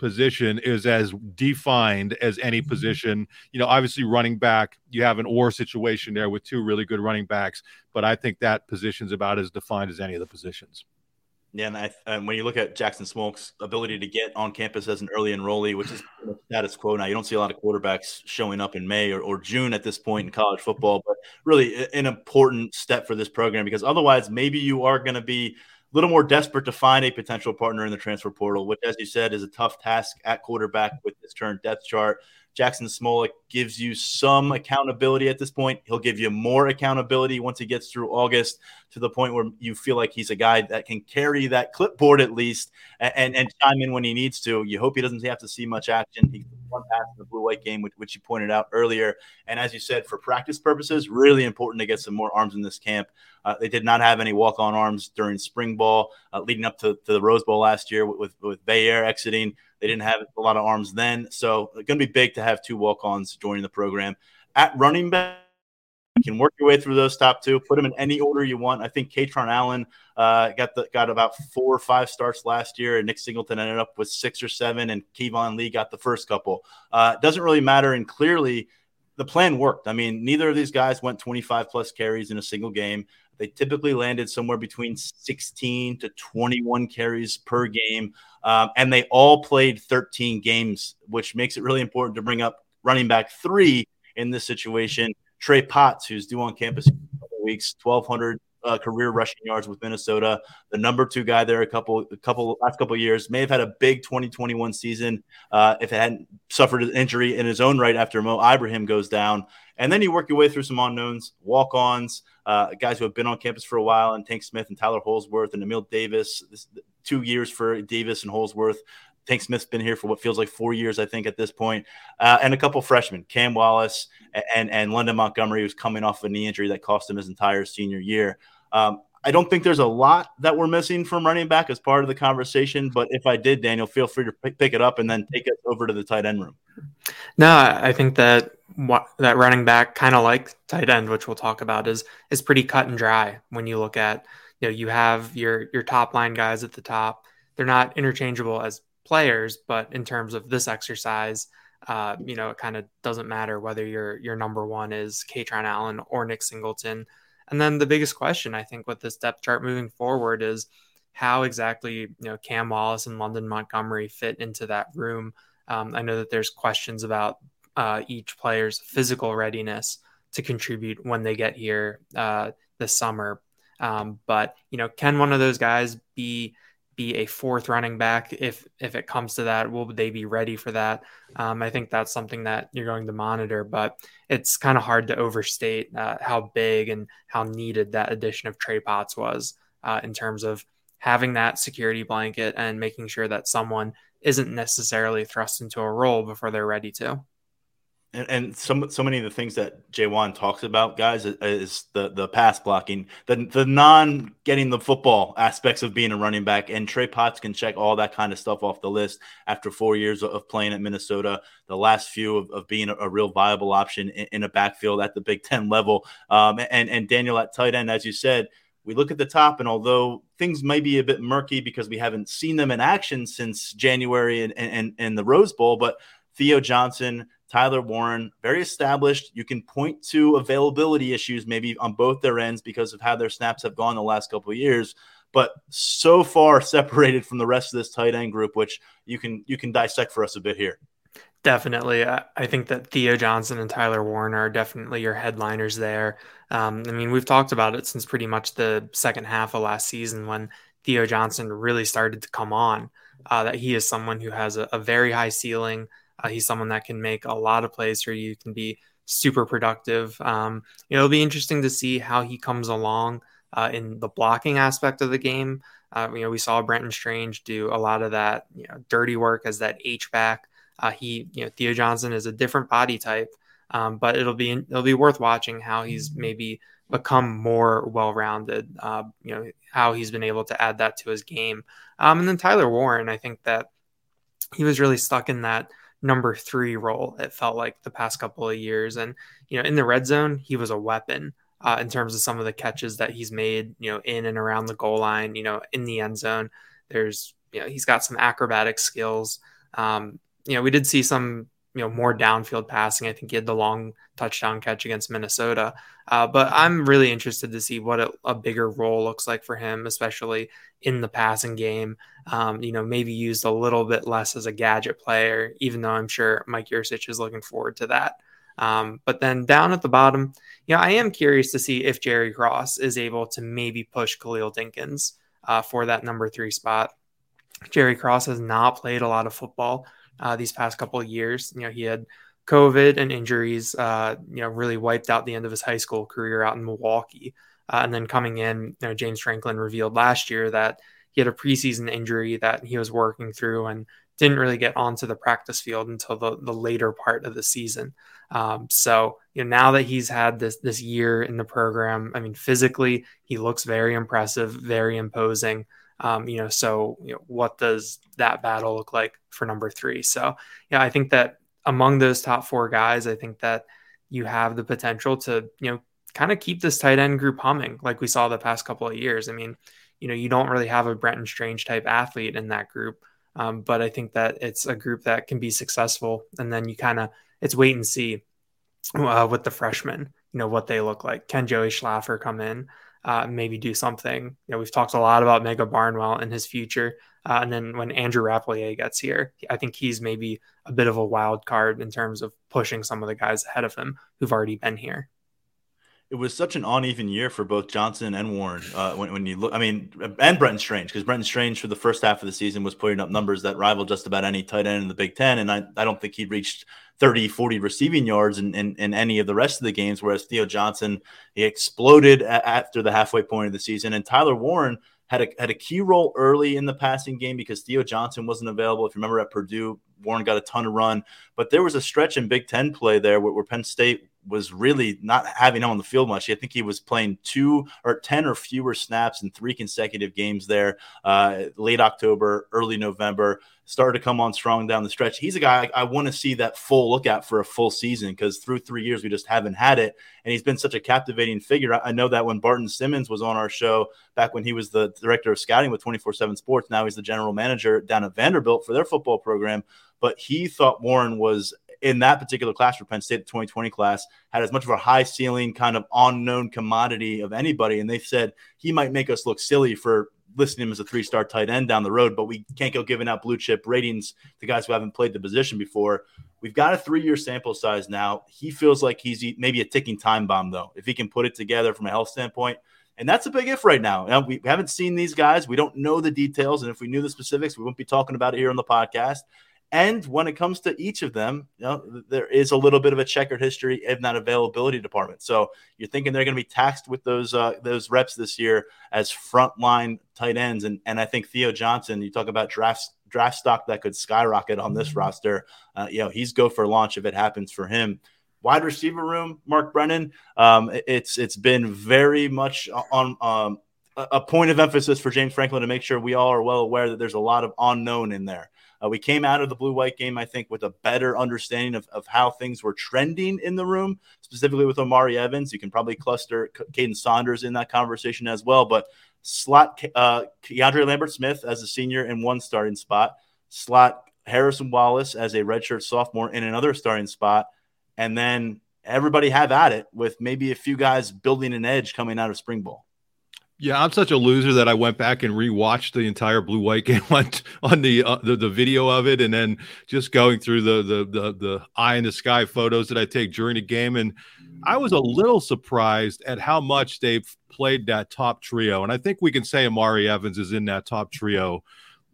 position is as defined as any mm-hmm. position. You know, obviously running back, you have an or situation there with two really good running backs, but I think that position's about as defined as any of the positions. Yeah, and, I, and when you look at Jaxon Smolik's ability to get on campus as an early enrollee, which is status quo now, you don't see a lot of quarterbacks showing up in May or, or June at this point in college football, but really an important step for this program because otherwise, maybe you are going to be little more desperate to find a potential partner in the transfer portal, which, as you said, is a tough task at quarterback with this current depth chart. Jaxon Smolik gives you some accountability at this point. He'll give you more accountability once he gets through August to the point where you feel like he's a guy that can carry that clipboard at least and, and, and chime in when he needs to. You hope he doesn't have to see much action. One pass in the blue white game, which, which you pointed out earlier. And as you said, for practice purposes, really important to get some more arms in this camp. Uh, they did not have any walk on arms during spring ball uh, leading up to, to, the Rose Bowl last year with, with, with exiting. They didn't have a lot of arms then. So it's going to be big to have two walk ons joining the program. At running back, you can work your way through those top two, put them in any order you want. I think Kaytron Allen uh, got the, got about four or five starts last year, and Nick Singleton ended up with six or seven, and Keyvone Lee got the first couple. Uh, doesn't really matter, and clearly the plan worked. I mean, neither of these guys went 25 plus carries in a single game. They typically landed somewhere between 16 to 21 carries per game, um, and they all played 13 games, which makes it really important to bring up running back three in this situation. Trey Potts, who's due on campus in a couple weeks, 1,200 uh, career rushing yards with Minnesota, the number two guy there a couple, a couple last couple years. May have had a big 2021 season uh, if it hadn't suffered an injury in his own right after Mo Ibrahim goes down. And then you work your way through some unknowns, walk-ons, uh, guys who have been on campus for a while, and Tank Smith and Tyler Holsworth and Emil Davis. This, two years for Davis and Holsworth. Tank Smith's been here for what feels like four years, I think, at this point. Uh, and a couple freshmen, Cam Wallace and, and London Montgomery, who's coming off a knee injury that cost him his entire senior year. Um, I don't think there's a lot that we're missing from running back as part of the conversation. But if I did, Daniel, feel free to pick it up and then take it over to the tight end room. No, I think that that running back, kind of like tight end, which we'll talk about, is is pretty cut and dry. When you look at, you know, you have your your top line guys at the top. They're not interchangeable as players, but in terms of this exercise, uh, you know, it kind of doesn't matter whether your your number one is Kaytron Allen or Nick Singleton. And then the biggest question I think with this depth chart moving forward is how exactly you know Cam Wallace and London Montgomery fit into that room. Um, I know that there's questions about uh, each player's physical readiness to contribute when they get here uh, this summer. Um, but you know, can one of those guys be be a fourth running back if if it comes to that will they be ready for that? Um, i think that's something that you're going to monitor but it's kind of hard to overstate uh, how big and how needed that addition of trey potts was uh, in terms of having that security blanket and making sure that someone isn't necessarily thrust into a role before they're ready to and, and some so many of the things that Ja'Juan talks about, guys, is the the pass blocking, the the non getting the football aspects of being a running back. And Trey Potts can check all that kind of stuff off the list after four years of playing at Minnesota. The last few of, of being a, a real viable option in, in, a backfield at the Big Ten level. Um, and and Daniel at tight end, as you said, we look at the top, and although things may be a bit murky because we haven't seen them in action since January and and, and the Rose Bowl, but Theo Johnson, Tyler Warren, very established. You can point to availability issues maybe on both their ends because of how their snaps have gone the last couple of years, but so far (laughs) separated from the rest of this tight end group, which you can you can dissect for us a bit here. Definitely. I think that Theo Johnson and Tyler Warren are definitely your headliners there. Um, I mean, we've talked about it since pretty much the second half of last season when Theo Johnson really started to come on. uh, that he is someone who has a, a very high ceiling. Uh, he's someone that can make a lot of plays for you, can be super productive. Um, it'll be interesting to see how he comes along uh, in the blocking aspect of the game. Uh, you know, we saw Brenton Strange do a lot of that, you know, dirty work as that H back. Uh, he, you know, Theo Johnson is a different body type, um, but it'll be it'll be worth watching how he's maybe become more well-rounded. Uh, you know, how he's been able to add that to his game. Um, and then Tyler Warren, I think that he was really stuck in that number three role. It felt like the past couple of years, and you know, in the red zone, he was a weapon uh, in terms of some of the catches that he's made, you know, in and around the goal line, you know, in the end zone. There's, you know, he's got some acrobatic skills. Um, you know, we did see some, you know, more downfield passing. I think he had the long touchdown catch against Minnesota. Uh, but I'm really interested to see what a, a, bigger role looks like for him, especially in the passing game. Um, you know, maybe used a little bit less as a gadget player, even though I'm sure Mike Yurcich is looking forward to that. Um, but then down at the bottom, you know, I am curious to see if Jerry Cross is able to maybe push Khalil Dinkins uh, for that number three spot. Jerry Cross has not played a lot of football uh, these past couple of years. You know, he had COVID and injuries, uh, you know, really wiped out the end of his high school career out in Milwaukee. Uh, and then coming in, you know, James Franklin revealed last year that he had a preseason injury that he was working through and didn't really get onto the practice field until the, the later part of the season. Um, so you know now that he's had this this year in the program, I mean physically he looks very impressive, very imposing. Um, you know, so you know, what does that battle look like for number three? So yeah, I think that among those top four guys, I think that you have the potential to you know kind of keep this tight end group humming like we saw the past couple of years. I mean, you know, you don't really have a Brenton Strange type athlete in that group. Um, but I think that it's a group that can be successful. And then you kind of it's wait and see uh, with the freshmen. You know what they look like. Can Joey Schlaffer come in? Uh, maybe do something. You know, we've talked a lot about Mega Barnwell and his future. Uh, and then when Andrew Rappleyea gets here, I think he's maybe a bit of a wild card in terms of pushing some of the guys ahead of him who've already been here it was such an uneven year for both Johnson and Warren. Uh, when, when you look, I mean, and Brenton Strange, because Brenton Strange for the first half of the season was putting up numbers that rival just about any tight end in the Big Ten. And I, I don't think he reached 30, 40 receiving yards in, in, in, any of the rest of the games. Whereas Theo Johnson, he exploded a- after the halfway point of the season. And Tyler Warren had a, had a key role early in the passing game because Theo Johnson wasn't available. If you remember at Purdue, Warren got a ton of run, but there was a stretch in Big Ten play there where, where Penn State was really not having him on the field much. I think he was playing two or 10 or fewer snaps in three consecutive games there, uh, late October, early November. Started to come on strong down the stretch. He's a guy I, I want to see that full look at for a full season because through three years, we just haven't had it. And he's been such a captivating figure. I, I know that when Barton Simmons was on our show back when he was the director of scouting with 24 7 Sports, now he's the general manager down at Vanderbilt for their football program but he thought Warren was in that particular class for Penn State, the 2020 class, had as much of a high ceiling kind of unknown commodity of anybody. And they said he might make us look silly for listing him as a three star tight end down the road, but we can't go giving out blue chip ratings to guys who haven't played the position before. We've got a three year sample size now. He feels like he's maybe a ticking time bomb, though, if he can put it together from a health standpoint. And that's a big if right now. now. We haven't seen these guys. We don't know the details. And if we knew the specifics, we wouldn't be talking about it here on the podcast. And when it comes to each of them, you know, there is a little bit of a checkered history in that availability department. So you're thinking they're going to be taxed with those uh, those reps this year as frontline tight ends, and and I think Theo Johnson. You talk about draft draft stock that could skyrocket on this mm-hmm. roster. Uh, you know, he's go for launch if it happens for him. Wide receiver room, Mark Brennan. Um, it's it's been very much on um, a point of emphasis for James Franklin to make sure we all are well aware that there's a lot of unknown in there. Uh, we came out of the blue white game, I think, with a better understanding of, of how things were trending in the room, specifically with Omari Evans. You can probably cluster Kaden Saunders in that conversation as well. But slot uh, Keandre Lambert Smith as a senior in one starting spot, slot Harrison Wallace as a redshirt sophomore in another starting spot, and then everybody have at it with maybe a few guys building an edge coming out of spring ball. Yeah, I'm such a loser that I went back and rewatched the entire blue white (laughs) game on, on the, uh, the, the video of it, and then just going through the, the the the eye in the sky photos that I take during the game, and I was a little surprised at how much they played that top trio, and I think we can say Omari Evans is in that top trio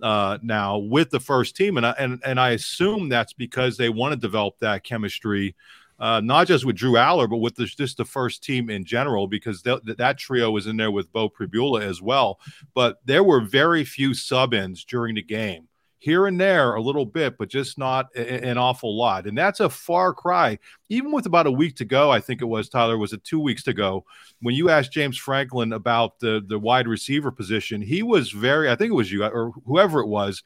uh, now with the first team, and I, and and I assume that's because they want to develop that chemistry, uh, not just with Drew Allar, but with the, just the first team in general, because th- that trio was in there with Beau Pribula as well. But there were very few sub ins during the game here and there a little bit, but just not an awful lot. And that's a far cry. Even with about a week to go, I think it was Tyler, was it two weeks to go? When you asked James Franklin about the the wide receiver position, he was very, I think it was you or whoever it was,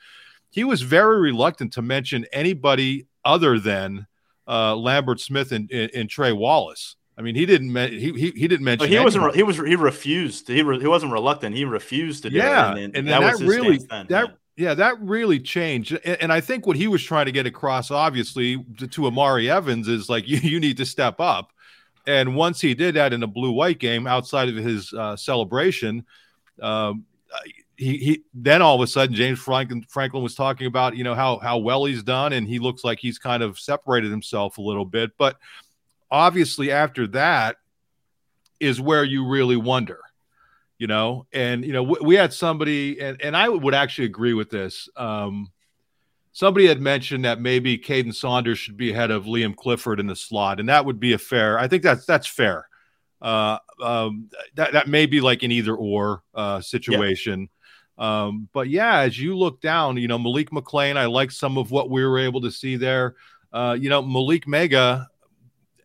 he was very reluctant to mention anybody other than uh, Lambert Smith and, and, and Trey Wallace. I mean, he didn't. He he, he didn't mention. he wasn't. He was. He refused. He re, he wasn't reluctant. He refused to do yeah, it. And, and that, that really that yeah. Yeah, that really changed. And I think what he was trying to get across, obviously, to Omari Evans is like, (laughs) you, you need to step up. And once he did that in a blue white game outside of his uh, celebration, um, he, he then all of a sudden James Franklin, Franklin was talking about you know how how well he's done and he looks like he's kind of separated himself a little bit but obviously after that is where you really wonder you know and you know we, we had somebody and, and i would actually agree with this um, somebody had mentioned that maybe Kaden Saunders should be ahead of Liam Clifford in the slot, and that would be a fair. I think that's that's fair. Uh, um, that that may be like an either or uh, situation. Yeah. Um, but yeah, as you look down, you know Malik McClain, I like some of what we were able to see there. Uh, you know Malick Meiga,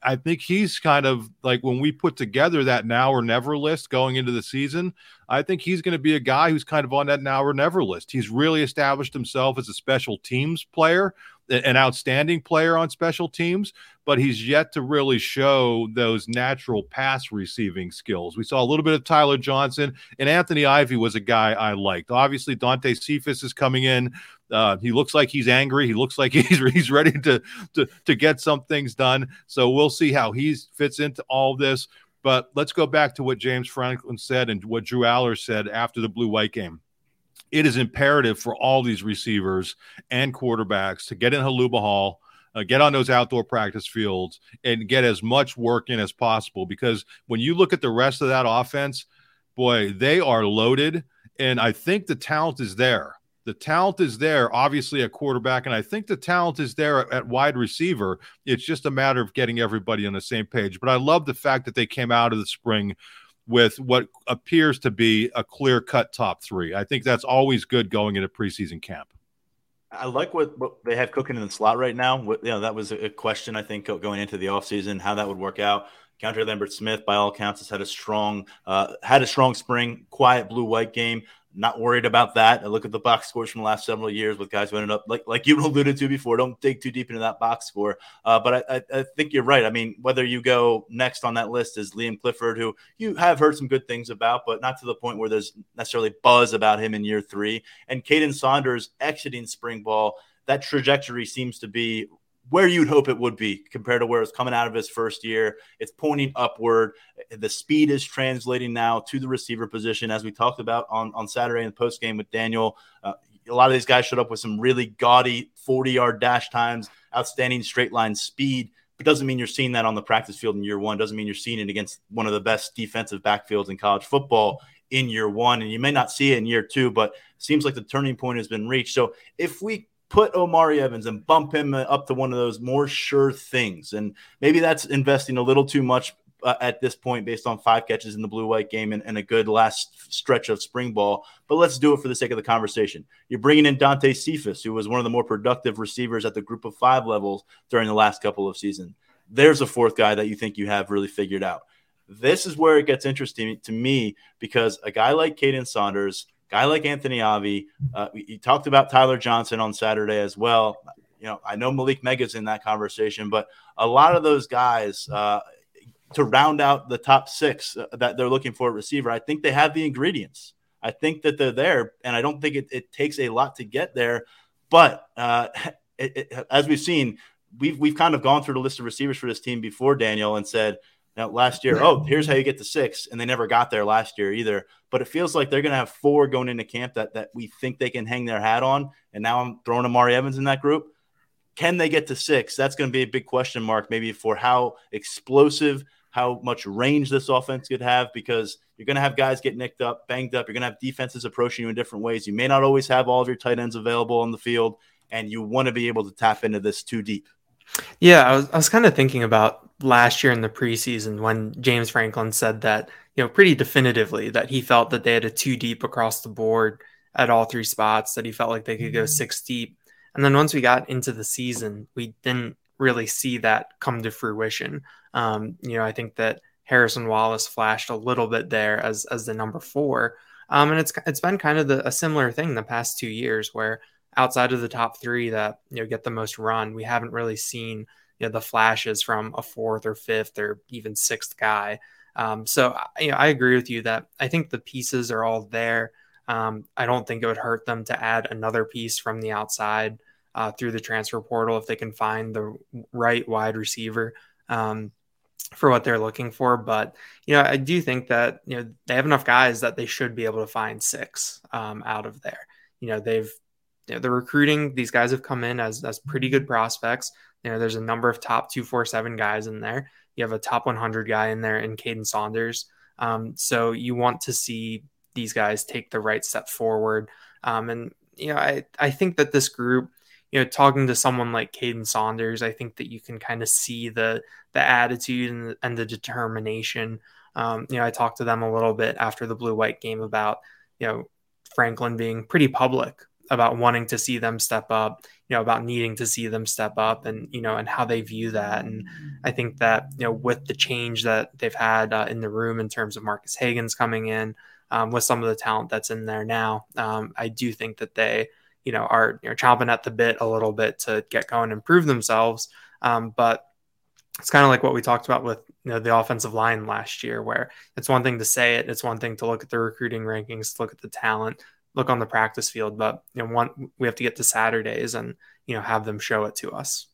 I think he's kind of like when we put together that now or never list going into the season, I think he's going to be a guy who's kind of on that now or never list. He's really established himself as a special teams player, an outstanding player on special teams, but he's yet to really show those natural pass receiving skills. We saw a little bit of Tyler Johnson, and Anthony Ivey was a guy I liked. Obviously, Dante Cephas is coming in. Uh, he looks like he's angry. He looks like (laughs) he's he's ready to, to to get some things done. So we'll see how he fits into all this. But let's go back to what James Franklin said and what Drew Allar said after the blue white game. It is imperative for all these receivers and quarterbacks to get in Holuba Hall, uh, get on those outdoor practice fields, and get as much work in as possible. Because when you look at the rest of that offense, boy, they are loaded. And I think the talent is there. The talent is there, obviously, at quarterback, and I think the talent is there at, at, wide receiver. It's just a matter of getting everybody on the same page. But I love the fact that they came out of the spring with what appears to be a clear cut top three. I think that's always good going into preseason camp. I like what, what they have cooking in the slot right now. What, you know, that was a question I think going into the offseason, how that would work out. Keandre Lambert Smith, by all accounts, has had a strong uh, had a strong spring, quiet blue white game not worried about that. I look at the box scores from the last several years with guys who ended up like like you (laughs) alluded to before. Don't dig too deep into that box score, uh, but I, I, I, think you're right. I mean, whether you go next on that list is Liam Clifford, who you have heard some good things about, but not to the point where there's necessarily buzz about him in year three. And Kaden Saunders exiting spring ball, that trajectory seems to be where you'd hope it would be compared to where it's coming out of his first year. It's pointing upward. The speed is translating now to the receiver position, as we talked about on, on Saturday in the post game with Daniel. Uh, a lot of these guys showed up with some really gaudy 40 yard dash times, outstanding straight line speed. But doesn't mean you're seeing that on the practice field in year one. Doesn't mean you're seeing it against one of the best defensive backfields in college football in year one. And you may not see it in year two, but seems like the turning point has been reached. So if we put Omari Evans and bump him up to one of those more sure things. And maybe that's investing a little too much uh, at this point based on five catches in the blue white game and, and, a good last stretch of spring ball. But let's do it for the sake of the conversation. You're bringing in Dante Cephas, who was one of the more productive receivers at the group of five levels during the last couple of seasons. There's a fourth guy that you think you have really figured out. This is where it gets interesting to me because a guy like Kaden Saunders – guy like Anthony Ivey. Uh, you talked about Tyler Johnson on Saturday as well. You know, I know Malick Meiga's in that conversation, but a lot of those guys uh, to round out the top six uh, that they're looking for a receiver, I think they have the ingredients. I think that they're there, and I don't think it, it takes a lot to get there. But uh, (laughs) it, it, as we've seen, we've we've kind of gone through the list of receivers for this team before Daniel and said – now, last year, oh, here's how you get to six, and they never got there last year either. But it feels like they're going to have four going into camp that that we think they can hang their hat on. And now I'm throwing Omari Evans in that group. Can they get to six? That's going to be a big question mark, maybe for how explosive, how much range this offense could have because you're going to have guys get nicked up, banged up. You're going to have defenses approaching you in different ways. You may not always have all of your tight ends available on the field, and you want to be able to tap into this too deep. Yeah, I was, I was kind of thinking about last year in the preseason when James Franklin said that, you know, pretty definitively that he felt that they had a two deep across the board at all three spots, that he felt like they could go six deep. And then once we got into the season, we didn't really see that come to fruition. Um, you know, I think that Harrison Wallace flashed a little bit there as as the number four, um, and it's it's been kind of the, a similar thing the past two years where outside of the top three that you know get the most run, we haven't really seen you know the flashes from a fourth or fifth or even sixth guy. Um, so you know, I agree with you that I think the pieces are all there. Um, I don't think it would hurt them to add another piece from the outside uh, through the transfer portal if they can find the right wide receiver um, for what they're looking for. But you know, I do think that you know they have enough guys that they should be able to find six um, out of there. You know, they've you know, the recruiting; these guys have come in as as pretty good prospects. You know, there's a number of top two four seven guys in there. You have a top 100 guy in there in Kaden Saunders. Um, so you want to see these guys take the right step forward. Um, and you know, I I think that this group you know, talking to someone like Kaden Saunders, I think that you can kind of see the the attitude and, and the determination. Um, you know, I talked to them a little bit after the blue white game about you know Franklin being pretty public about wanting to see them step up, you know, about needing to see them step up, and you know, and how they view that. And I think that you know, with the change that they've had uh, in the room in terms of Marques Hagans coming in, um, with some of the talent that's in there now, um, I do think that they you know are you know chomping at the bit a little bit to get going and prove themselves. Um, but it's kind of like what we talked about with you know the offensive line last year, where it's one thing to say it, it's one thing to look at the recruiting rankings, look at the talent, look on the practice field, but you know one we have to get to Saturdays and you know have them show it to us.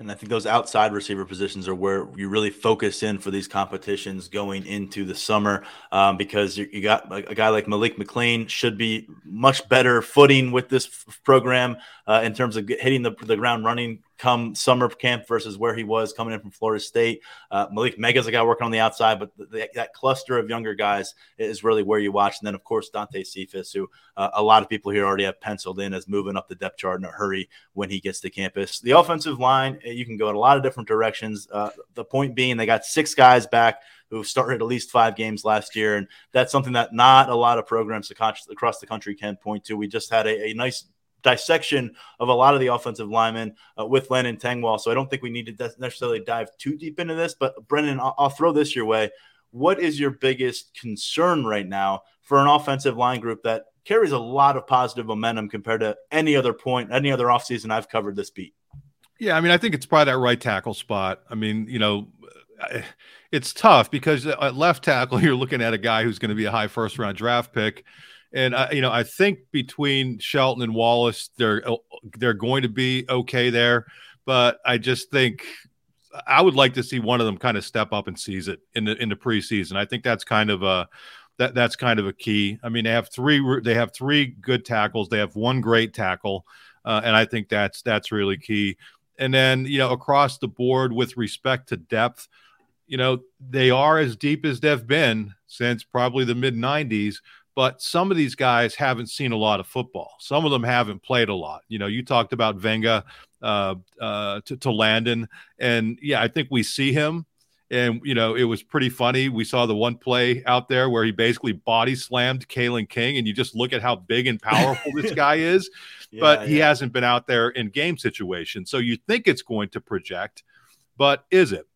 And I think those outside receiver positions are where you really focus in for these competitions going into the summer um, because you, you, got a, guy like Malik McClain should be much better footing with this f- program uh, in terms of hitting the, the ground running come summer camp versus where he was coming in from Florida State. Uh, Malick Meiga's a guy working on the outside, but the, the, that cluster of younger guys is really where you watch. And then, of course, Dante Cephas, who uh, a lot of people here already have penciled in as moving up the depth chart in a hurry when he gets to campus. The offensive line, eh, you can go in a lot of different directions. Uh, the point being, they got six guys back who started at least five games last year. And that's something that not a lot of programs across the country can point to. We just had a, a nice dissection of a lot of the offensive linemen uh, with Landon Tengwall. So I don't think we need to necessarily dive too deep into this. But Brennan, I'll, I'll throw this your way. What is your biggest concern right now for an offensive line group that carries a lot of positive momentum compared to any other point, any other offseason I've covered this beat? Yeah, I mean, I think it's probably that right tackle spot. I mean, you know, it's tough because at left tackle, (laughs) you're looking at a guy who's going to be a high first round draft pick. And I, you know, I think between Shelton and Wallace, they're they're going to be okay there. But I just think I would like to see one of them kind of step up and seize it in the in the preseason. I think that's kind of a that that's kind of a key. I mean, they have three they have three good tackles. They have one great tackle, uh, and I think that's that's really key. And then you know, across the board with respect to depth, you know, they are as deep as they've been since probably the mid '90s but some of these guys haven't seen a lot of football. Some of them haven't played a lot. You know, you talked about Vega uh, uh, to, to Landon, and yeah, I think we see him. And you know, it was pretty funny. We saw the one play out there where he basically body slammed Kalen King, and you just look at how big and powerful this guy (laughs) is. Yeah, but he yeah. hasn't been out there in game situations, so you think it's going to project, but is it?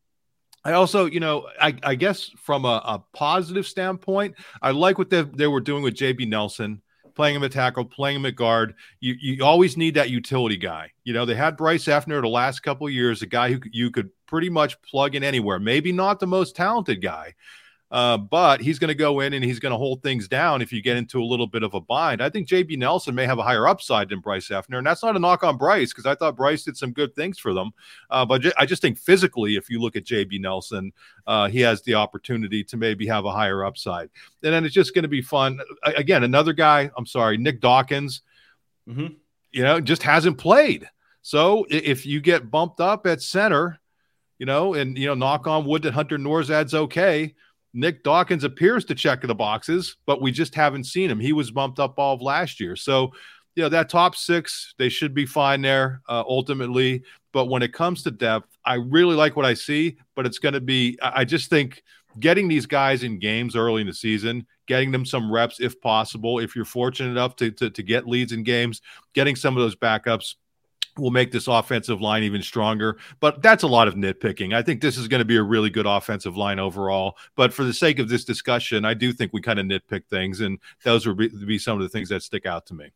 I also, you know, I, I guess from a, a, positive standpoint, I like what they, they were doing with JB Nelson, playing him at tackle, playing him at guard. You you always need that utility guy. You know, they had Bryce Effner the last couple years, a guy who you could pretty much plug in anywhere. Maybe not the most talented guy, uh, but he's going to go in and he's going to hold things down if you get into a little bit of a bind. I think JB Nelson may have a higher upside than Bryce Effner, and that's not a knock on Bryce because I thought Bryce did some good things for them. Uh, but I just think physically, if you look at JB Nelson, uh, he has the opportunity to maybe have a higher upside. And then it's just going to be fun. Again, another guy, I'm sorry, Nick Dawkins, mm-hmm. you know, just hasn't played. So if you get bumped up at center, you know, and you know, knock on wood that Hunter Nourzad's okay. Nick Dawkins appears to check the boxes, but we just haven't seen him. He was bumped up all of last year. So, you know, that top six, they should be fine there uh, ultimately. But when it comes to depth, I really like what I see, but it's going to be, I just think getting these guys in games early in the season, getting them some reps if possible. If you're fortunate enough to, to, to get leads in games, getting some of those backups will make this offensive line even stronger. But that's a lot of nitpicking. I think this is going to be a really good offensive line overall. But for the sake of this discussion, I do think we kind of nitpick things, and those would be, be some of the things that stick out to me.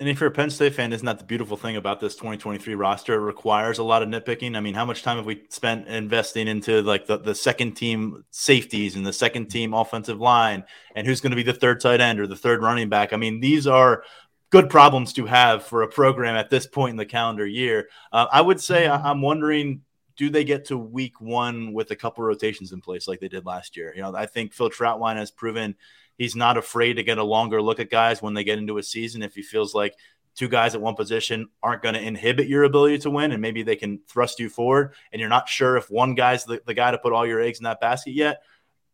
And if you're a Penn State fan, isn't that the beautiful thing about this 2023 roster? It requires a lot of nitpicking. I mean, how much time have we spent investing into like the, the second team safeties and the second team offensive line and who's going to be the third tight end or the third running back? I mean, these are good problems to have for a program at this point in the calendar year. Uh, I would say I'm wondering do they get to week one with a couple rotations in place like they did last year? You know, I think Phil Trautwein has proven he's not afraid to get a longer look at guys when they get into a season if he feels like two guys at one position aren't going to inhibit your ability to win and maybe they can thrust you forward and you're not sure if one guy's the, the guy to put all your eggs in that basket yet.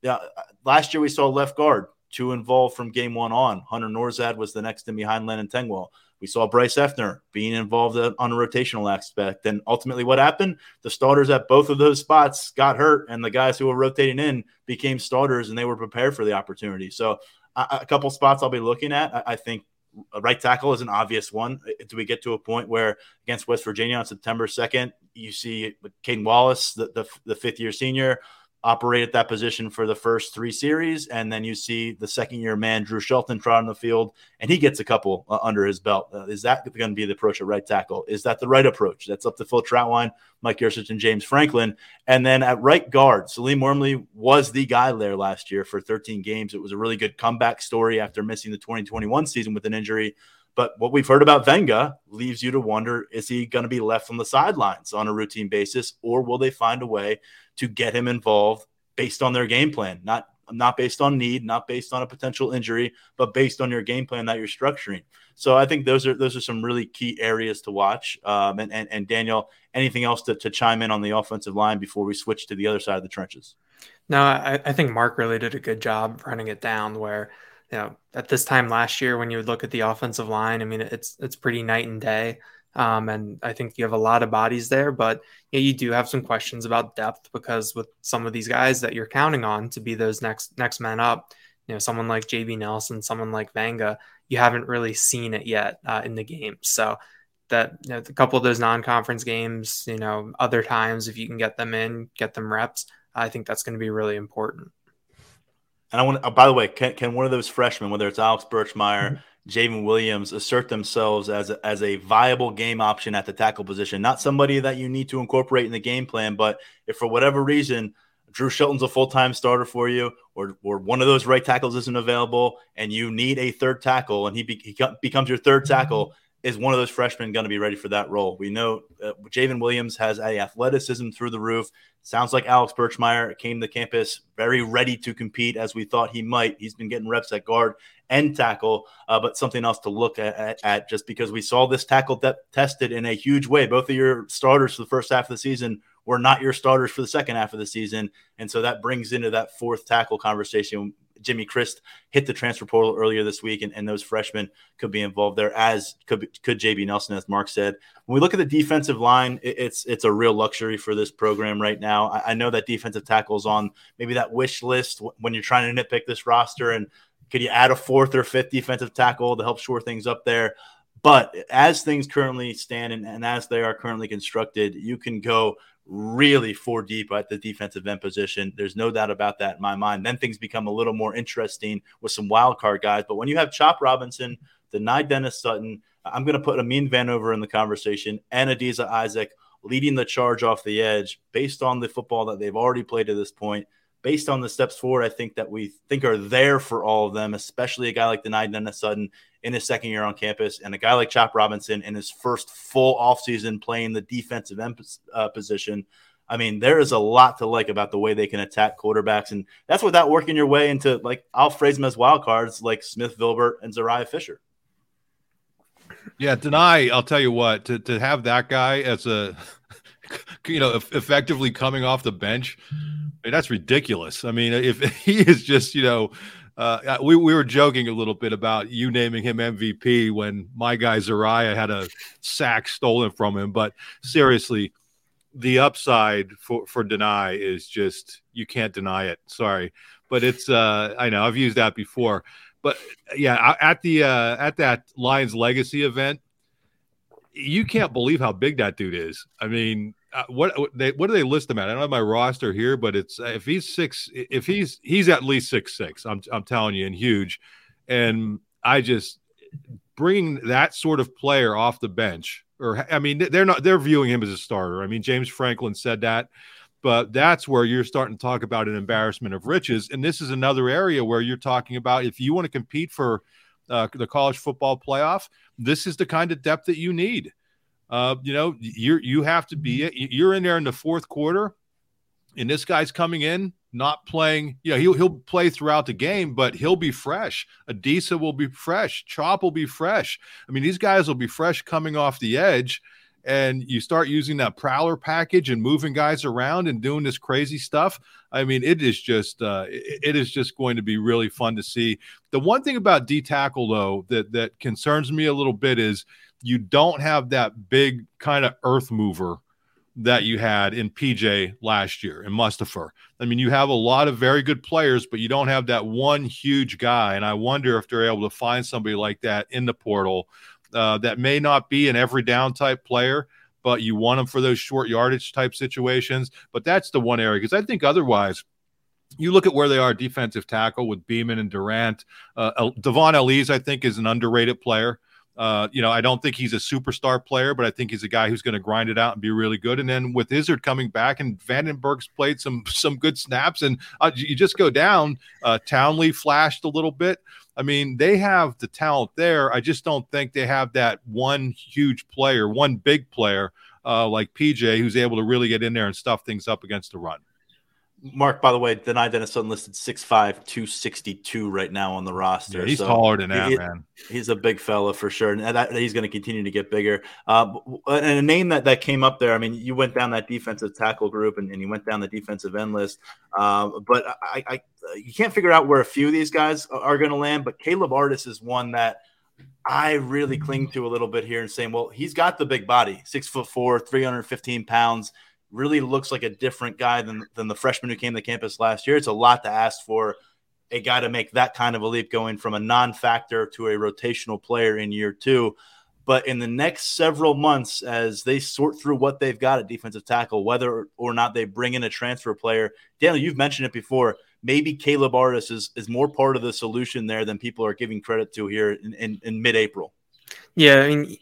Yeah, last year we saw left guard two involved from game one on. Hunter Nourzad was the next in behind Landon Tengwall. We saw Bryce Effner being involved on a rotational aspect. And ultimately, what happened? The starters at both of those spots got hurt, and the guys who were rotating in became starters, and they were prepared for the opportunity. So, a couple spots I'll be looking at. I think right tackle is an obvious one. Do we get to a point where against West Virginia on September 2nd, you see Caedan Wallace, the, the, the fifth year senior, operate at that position for the first three series, and then you see the second year man Drew Shelton trot on the field, and he gets a couple uh, under his belt. Uh, is that going to be the approach at right tackle? Is that the right approach? That's up to Phil Trautwein, Mike Yurcich, and James Franklin. And then at right guard, Salim Wormley was the guy there last year for 13 games. It was a really good comeback story after missing the 2021 season with an injury. But what we've heard about Vega leaves you to wonder is he going to be left on the sidelines on a routine basis, or will they find a way to get him involved based on their game plan, not not based on need, not based on a potential injury, but based on your game plan that you're structuring. So I think those are those are some really key areas to watch. Um, and, and, and Daniel, anything else to, to chime in on the offensive line before we switch to the other side of the trenches? No, I, I think Mark really did a good job running it down. Where you know at this time last year, when you would look at the offensive line, I mean it's it's pretty night and day. Um, and I think you have a lot of bodies there, but yeah, you do have some questions about depth because with some of these guys that you're counting on to be those next next men up, you know, someone like JB Nelson, someone like Vega, you haven't really seen it yet uh, in the game. So that you know, a couple of those non-conference games, you know, other times if you can get them in, get them reps, I think that's going to be really important. And I want, oh, by the way, can, can one of those freshmen, whether it's Alex Birchmeier, mm-hmm J'ven Williams assert themselves as a, as a viable game option at the tackle position. Not somebody that you need to incorporate in the game plan, but if for whatever reason Drew Shelton's a full time starter for you, or or one of those right tackles isn't available, and you need a third tackle, and he, be, he becomes your third mm-hmm. tackle, is one of those freshmen going to be ready for that role? We know uh, J'ven Williams has a athleticism through the roof. Sounds like Alex Birchmeier came to campus very ready to compete as we thought he might. He's been getting reps at guard and tackle, uh, but something else to look at, at, at, just because we saw this tackle de- tested in a huge way. Both of your starters for the first half of the season were not your starters for the second half of the season. And so that brings into that fourth tackle conversation. Jimmy Christ hit the transfer portal earlier this week, and, and those freshmen could be involved there, as could could JB Nelson, as Mark said. When we look at the defensive line, it, it's it's a real luxury for this program right now. I, I know that defensive tackles on maybe that wish list when you're trying to nitpick this roster and could you add a fourth or fifth defensive tackle to help shore things up there? But as things currently stand and, and as they are currently constructed, you can go really four deep at the defensive end position. There's no doubt about that in my mind. Then things become a little more interesting with some wild card guys. But when you have Chop Robinson, Dani Dennis Sutton, I'm going to put Amin Vanover in the conversation and Adisa Isaac leading the charge off the edge based on the football that they've already played to this point based on the steps forward, I think that we think are there for all of them, especially a guy like Dani Dennis Sutton in his second year on campus and a guy like Chop Robinson in his first full offseason playing the defensive end uh, position. I mean, there is a lot to like about the way they can attack quarterbacks, and that's without working your way into like I'll phrase them as wild cards like Smith Vilbert and Zuriah Fisher. Yeah, deny, I'll tell you what, to, to have that guy as a (laughs) you know, effectively coming off the bench. That's ridiculous. I mean, if (laughs) he is just, you know, uh, we, we were joking a little bit about you naming him MVP when my guy Zuriah had a sack stolen from him. But seriously, the upside for, for Dani is just, you can't deny it. Sorry. But it's, uh, I know I've used that before. But yeah, at the, uh, at that Lions legacy event, you can't believe how big that dude is. I mean, uh, what they what do they list him at? I don't have my roster here, but it's uh, if he's six, if he's he's at least six six. I'm I'm telling you, and huge. And I just bringing that sort of player off the bench, or I mean, they're not they're viewing him as a starter. I mean, James Franklin said that, but that's where you're starting to talk about an embarrassment of riches. And this is another area where you're talking about if you want to compete for uh, the college football playoff, this is the kind of depth that you need. Uh, you know, you you have to be you're in there in the fourth quarter, and this guy's coming in not playing. You know, he'll he'll play throughout the game, but he'll be fresh. Adisa will be fresh. Chop will be fresh. I mean, these guys will be fresh coming off the edge. And you start using that prowler package and moving guys around and doing this crazy stuff. I mean, it is just uh, it, is just going to be really fun to see. The one thing about D tackle though that that concerns me a little bit is you don't have that big kind of earth mover that you had in PJ last year in Mustipher. I mean, you have a lot of very good players, but you don't have that one huge guy. And I wonder if they're able to find somebody like that in the portal uh, that may not be an every down type player, but you want them for those short yardage type situations. But that's the one area because I think otherwise, you look at where they are defensive tackle with Beamon and Durant. Uh, Dvon Ellies, I think, is an underrated player. Uh, you know, I don't think he's a superstar player, but I think he's a guy who's going to grind it out and be really good. And then with Izzard coming back and Vandenberg's played some (laughs) some good snaps, and uh, you just go down. Uh, Townley flashed a little bit. I mean, they have the talent there. I just don't think they have that one huge player, one big player uh, like PJ, who's able to really get in there and stuff things up against the run. Mark, by the way, Dani Denison listed 6'5, 262 right now on the roster. Yeah, he's so taller than that, he, man. He's a big fella for sure. And that, he's going to continue to get bigger. Uh, and a name that, that came up there, I mean, you went down that defensive tackle group and, and you went down the defensive end list. Uh, but I, I, you can't figure out where a few of these guys are going to land. But Caleb Artis is one that I really cling to a little bit here and saying, well, he's got the big body, six foot four, 315 pounds really looks like a different guy than than the freshman who came to campus last year. It's a lot to ask for a guy to make that kind of a leap going from a non-factor to a rotational player in year two. But in the next several months, as they sort through what they've got at defensive tackle, whether or not they bring in a transfer player, Daniel, you've mentioned it before. Maybe Caleb Artis is, is more part of the solution there than people are giving credit to here in, in, in mid April. Yeah, I mean,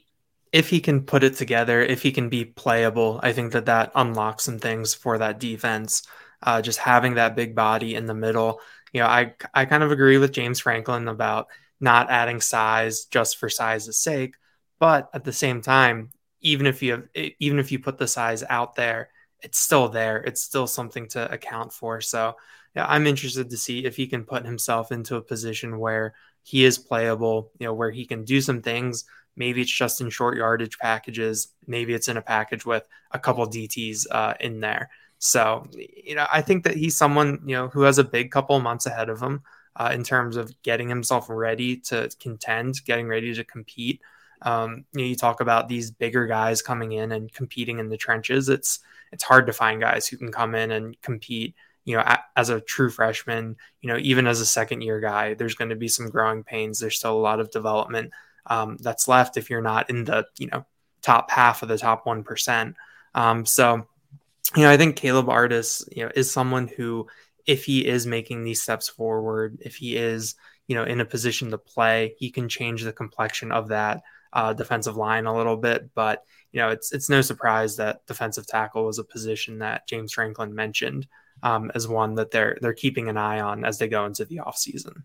if he can put it together, if he can be playable, I think that that unlocks some things for that defense. Uh, just having that big body in the middle. You know, I I kind of agree with James Franklin about not adding size just for size's sake, but at the same time, even if you have, even if you put the size out there, it's still there. It's still something to account for. So, yeah, I'm interested to see if he can put himself into a position where he is playable. You know, where he can do some things Maybe it's just in short yardage packages. Maybe it's in a package with a couple DTs uh, in there. So, you know, I think that he's someone, you know, who has a big couple months ahead of him uh, in terms of getting himself ready to contend, getting ready to compete. Um, you, know, you talk about these bigger guys coming in and competing in the trenches. It's it's hard to find guys who can come in and compete. You know, as a true freshman, you know, even as a second year guy, there's going to be some growing pains. There's still a lot of development um, that's left if you're not in the you know top half of the top one percent. Um, so you know I think Caleb Artis you know is someone who if he is making these steps forward, if he is you know in a position to play, he can change the complexion of that uh, defensive line a little bit. But you know it's it's no surprise that defensive tackle was a position that James Franklin mentioned um, as one that they're they're keeping an eye on as they go into the offseason.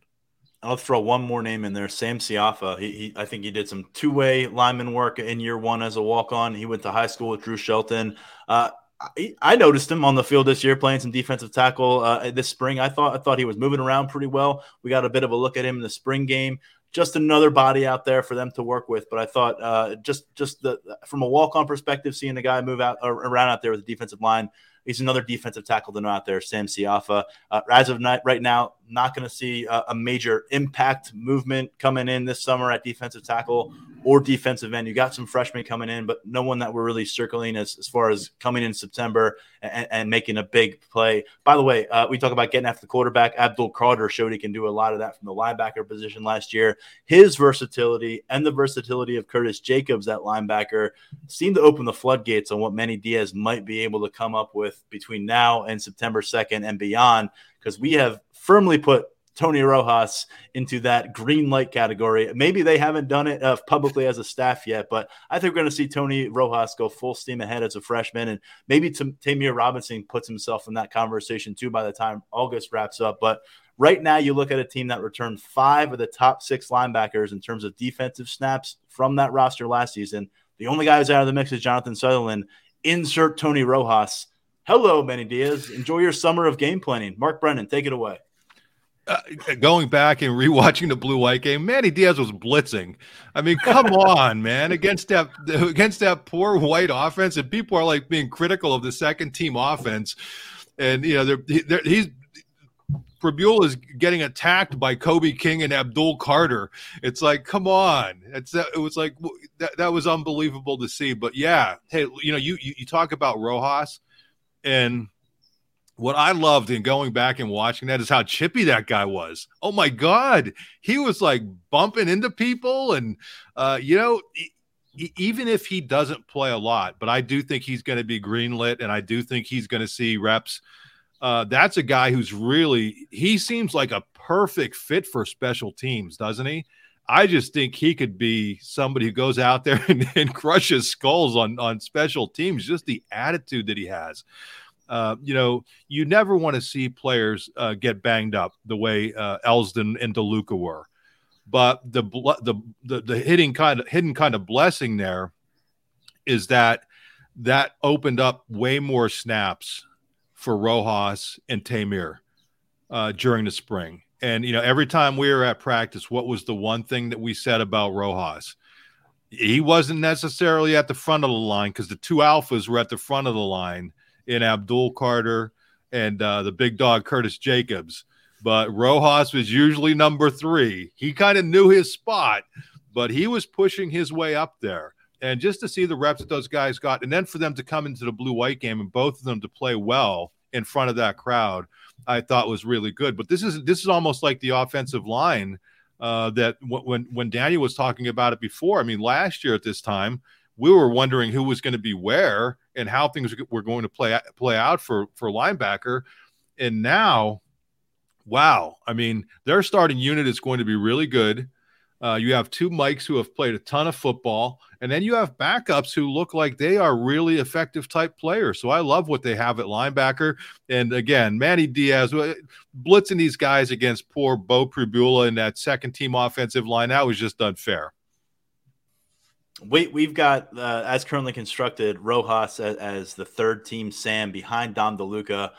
I'll throw one more name in there. Sam Siafa. He, he I think he did some two way lineman work in year one as a walk on. He went to high school with Drew Shelton. Uh, I, I, noticed him on the field this year playing some defensive tackle uh, this spring. I thought I thought he was moving around pretty well. We got a bit of a look at him in the spring game. just another body out there for them to work with. But I thought uh, just just the from a walk on perspective, seeing the guy move out around out there with the defensive line He's another defensive tackle to know out there, Sam Siafa. Uh, as of night, right now, not going to see a, a, major impact movement coming in this summer at defensive tackle or defensive end. You got some freshmen coming in, but no one that we're really circling as, as far as coming in September and, and making a big play. By the way, uh, we talk about getting after the quarterback. Abdul Carter showed he can do a lot of that from the linebacker position last year. His versatility and the versatility of Curtis Jacobs that linebacker seemed to open the floodgates on what Manny Diaz might be able to come up with between now and September 2nd and beyond, because we have firmly put Tony Rojas into that green light category. Maybe they haven't done it uh, publicly as a staff yet, but I think we're going to see Tony Rojas go full steam ahead as a freshman, and maybe T- Ta'Mere Robinson puts himself in that conversation too by the time August wraps up. But right now, you look at a team that returned five of the top six linebackers in terms of defensive snaps from that roster last season. The only guy who's out of the mix is Jonathan Sutherland. Insert Tony Rojas. Hello, Manny Diaz. Enjoy your summer of game planning. Mark Brennan, take it away. Uh, going back and rewatching the blue white game, Manny Diaz was blitzing. I mean, come (laughs) on, man, against that against that poor white offense, and people are like being critical of the second team offense, and you know they're, they're, he's Pribula is getting attacked by Kobe King and Abdul Carter. It's like, come on, it's it was like that, that was unbelievable to see. But yeah, hey, you know, you you, you talk about Rojas, and what I loved in going back and watching that is how chippy that guy was. Oh my God. He was like bumping into people. And, uh, you know, even if he doesn't play a lot, but I do think he's going to be greenlit and I do think he's going to see reps. Uh, that's a guy who's really, he seems like a perfect fit for special teams, doesn't he? I just think he could be somebody who goes out there (laughs) and, and crushes skulls on, on special teams, just the attitude that he has uh, you know, you never want to see players uh, get banged up the way uh, Elsdon and DeLuca were. But the, the the the hidden kind of hidden kind of blessing there is that that opened up way more snaps for Rojas and Ta'Mere uh, during the spring. And you know, every time we were at practice, what was the one thing that we said about Rojas? He wasn't necessarily at the front of the line because the two alphas were at the front of the line in Abdul Carter and uh, the big dog Curtis Jacobs. But Rojas was usually number three. He kind of knew his spot, but he was pushing his way up there. And just to see the reps that those guys got, and then for them to come into the blue white game and both of them to play well in front of that crowd, I thought was really good. But this is this is almost like the offensive line uh, that w- when when Danny was talking about it before. I mean, last year at this time, we were wondering who was going to be where and how things were going to play play out for for linebacker. And now, wow! I mean, their starting unit is going to be really good. Uh, you have two Mikes who have played a ton of football, and then you have backups who look like they are really effective type players. So I love what they have at linebacker. And again, Manny Diaz blitzing these guys against poor Beau Pribula in that second team offensive line that was just unfair we we've got uh, as currently constructed Rojas as, as, the third team Sam behind Dom DeLuca.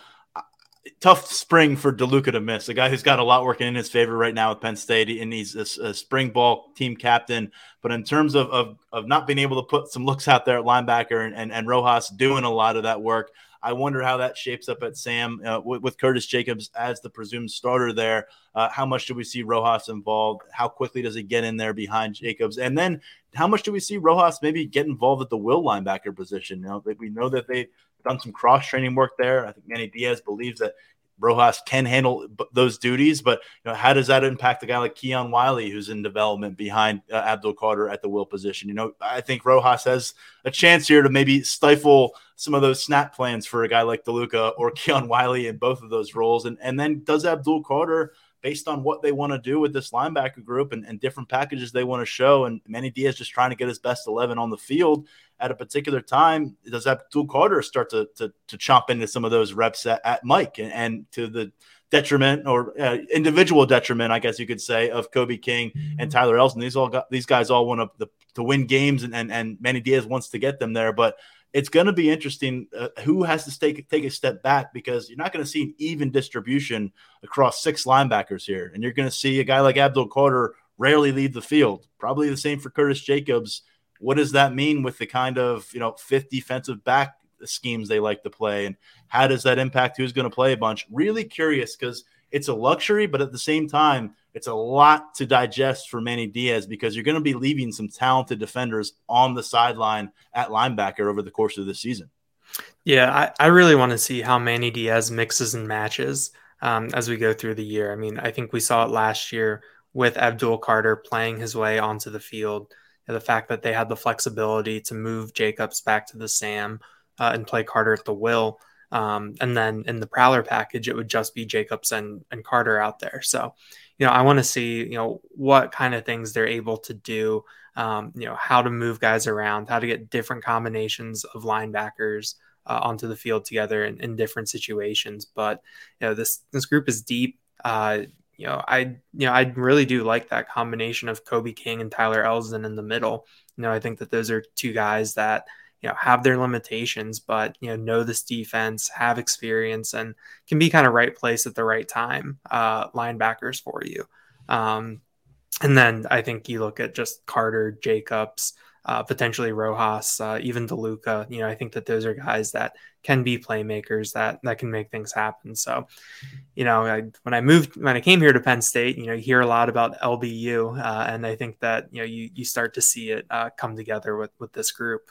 Tough spring for DeLuca to miss. A guy who's got a lot working in his favor right now with Penn State, and he's a, a spring ball team captain. But in terms of, of, of not being able to put some looks out there at linebacker and, and, and Rojas doing a lot of that work, I wonder how that shapes up at Sam uh, with, with, Curtis Jacobs as the presumed starter there. Uh, how much do we see Rojas involved? How quickly does he get in there behind Jacobs? And then how much do we see Rojas maybe get involved at the will linebacker position? You know, we know that they've done some cross training work there. I think Manny Diaz believes that Rojas can handle those duties, but you know, how does that impact a guy like Keon Wiley, who's in development behind uh, Abdul Carter at the will position? You know, I think Rojas has a chance here to maybe stifle some of those snap plans for a guy like DeLuca or (laughs) Keon Wiley in both of those roles. And and then does Abdul Carter based on what they want to do with this linebacker group and, and different packages they want to show. And Manny Diaz just trying to get his best 11 on the field at a particular time. Does Abdul Carter start to, to, to chomp into some of those reps at, at Mike and, and to the detriment or uh, individual detriment, I guess you could say, of Kobe King and Tyler Elsdon. These all got these guys all want to, to win games, and, and and Manny Diaz wants to get them there, but it's going to be interesting uh, who has to take take a step back because you're not going to see an even distribution across six linebackers here, and you're going to see a guy like Abdul Carter rarely leave the field. Probably the same for Curtis Jacobs. What does that mean with the kind of you know fifth defensive back schemes they like to play, and how does that impact who's going to play a bunch? Really curious because it's a luxury, but at the same time, it's a lot to digest for Manny Diaz because you're going to be leaving some talented defenders on the sideline at linebacker over the course of the season. Yeah, I, I really want to see how Manny Diaz mixes and matches um, as we go through the year. I mean, I think we saw it last year with Abdul Carter playing his way onto the field. The fact that they had the flexibility to move Jacobs back to the Sam uh, and play Carter at the will. Um, and then in the Prowler package, it would just be Jacobs and, and Carter out there. So, you know, I want to see, you know, what kind of things they're able to do, um, you know, how to move guys around, how to get different combinations of linebackers uh, onto the field together in, in, different situations. But, you know, this, this group is deep. Uh, you know, I, you know, I really do like that combination of Kobe King and Tyler Elsdon in the middle. You know, I think that those are two guys that, you know have their limitations but you know know this defense have experience and can be kind of right place at the right time uh, linebackers for you. Um, and then i think you look at just carter jacobs uh, potentially rojas uh, even deluca you know i think that those are guys that can be playmakers that that can make things happen. So you know I, when i moved when i came here to penn state you know you hear a lot about lbu uh, and i think that you know you, you start to see it uh, come together with with this group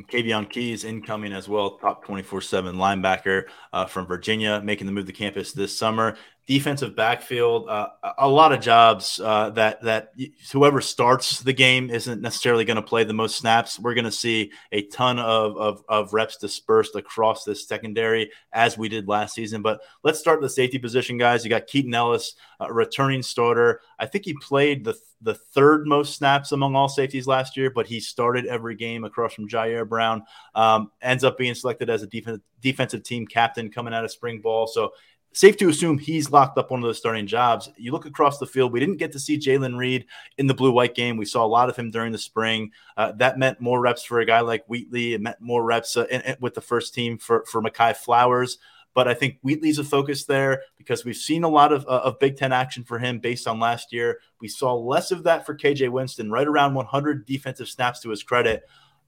Kaveion Keys incoming as well, top 24 7 linebacker uh, from Virginia, making the move to campus this summer defensive backfield, uh, a lot of jobs uh, that that whoever starts the game isn't necessarily going to play the most snaps. We're going to see a ton of, of, of reps dispersed across this secondary as we did last season. But let's start the safety position, guys. You got Keaton Ellis, returning starter. I think he played the the third most snaps among all safeties last year, but he started every game across from Ji'Ayir Brown. Um, ends up being selected as a defensive defensive team captain coming out of spring ball. So safe to assume he's locked up one of those starting jobs. You look across the field, we didn't get to see Jaylen Reed in the blue white game. We saw a lot of him during the spring. Uh, that meant more reps for a guy like Wheatley. It meant more reps uh, in, in, with the first team for, for Mehki Flowers. But I think Wheatley's a focus there because we've seen a lot of, uh, of Big Ten action for him based on last year. We saw less of that for KJ Winston, right around 100 defensive snaps to his credit.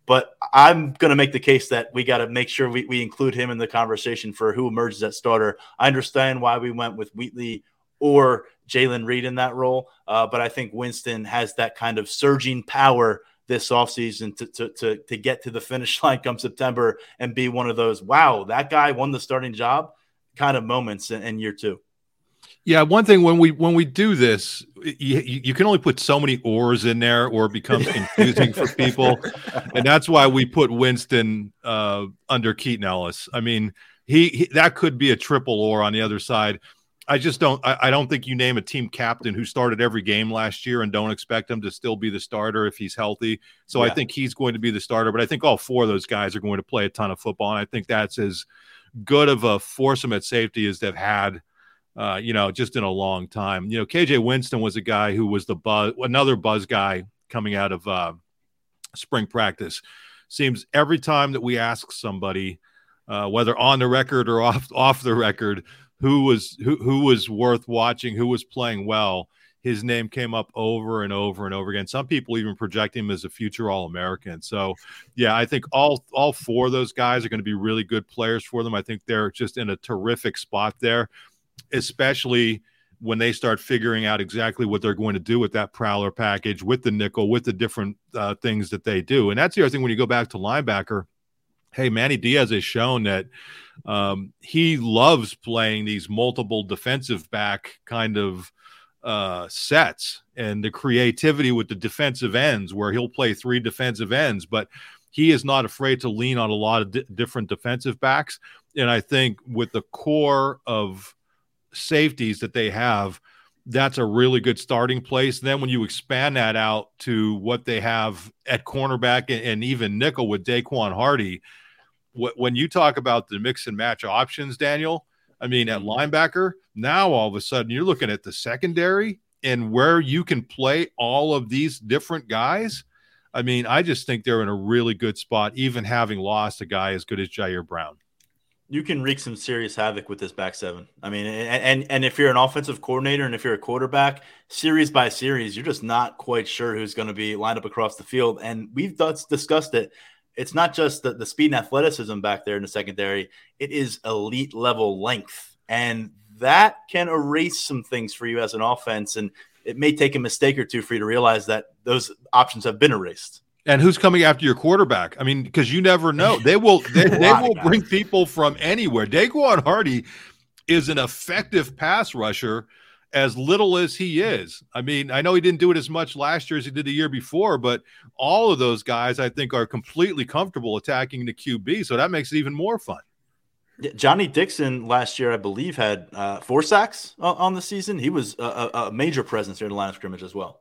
But I'm going to make the case that we got to make sure we, we include him in the conversation for who emerges at starter. I understand why we went with Wheatley or Jaylen Reed in that role, uh, but I think Winston has that kind of surging power this offseason to, to, to, to get to the finish (laughs) line come September and be one of those, wow, that guy won the starting job kind of moments in, in year two. Yeah, one thing when we when we do this, you, you can only put so many ors in there, or it becomes (laughs) confusing for people, and that's why we put Winston uh, under Keaton Ellis. I mean, he, he, that could be a triple or on the other side. I just don't. I, I, don't think you name a team captain who started every game last year and don't expect him to still be the starter if he's healthy. So yeah. I think he's going to be the starter. But I think all four of those guys are going to play a ton of football, and I think that's as good of a foursome at safety as they've had uh, you know, just in a long time. You know, KJ Winston was a guy who was the buzz, another buzz guy coming out of uh, spring practice. Seems every time that we ask somebody, uh, whether on the record or off off the record, who was who who was worth watching, who was playing well, his name came up over and over and over again. Some people even project him as a future All American. So, yeah, I think all all four of those guys are going to be really good players for them. I think they're just in a terrific spot there especially when they start figuring out exactly what they're going to do with that prowler package, with the nickel, with the different uh, things that they do. And that's the other thing when you go back to linebacker. Hey, Manny Diaz has shown that um, he loves playing these multiple defensive back kind of uh, sets and the creativity with the defensive ends, where he'll play three defensive ends, but he is not afraid to lean on a lot of di- different defensive backs. And I think with the core of safeties that they have, that's a really good starting place. Then when you expand that out to what they have at cornerback and, and even nickel with Daequan Hardy, wh- when you talk about the mix and match options, Daniel, I mean, at mm-hmm. linebacker, now all of a sudden you're looking at the secondary and where you can play all of these different guys. I mean, I just think they're in a really good spot, even having lost a guy as good as Ji'Ayir Brown. You can wreak some serious havoc with this back seven. I mean, and, and and if you're an offensive coordinator and if you're a quarterback, series by series, you're just not quite sure who's going to be lined up across the field. And we've discussed it. It's not just the, the speed and athleticism back there in the secondary; it is elite level length, and that can erase some things for you as an offense. And it may take a mistake or two for you to realize that those options have been erased. And who's coming after your quarterback? I mean, because you never know. (laughs) They will they, they will bring people from anywhere. Daequan Hardy is an effective pass rusher as little as he is. I mean, I know he didn't do it as much last year as he did the year before, but all of those guys I think are completely comfortable attacking the QB. So that makes it even more fun. Johnny Dixon last year, I believe, had uh, four sacks on the season. He was a, a major presence here in the line of scrimmage as well.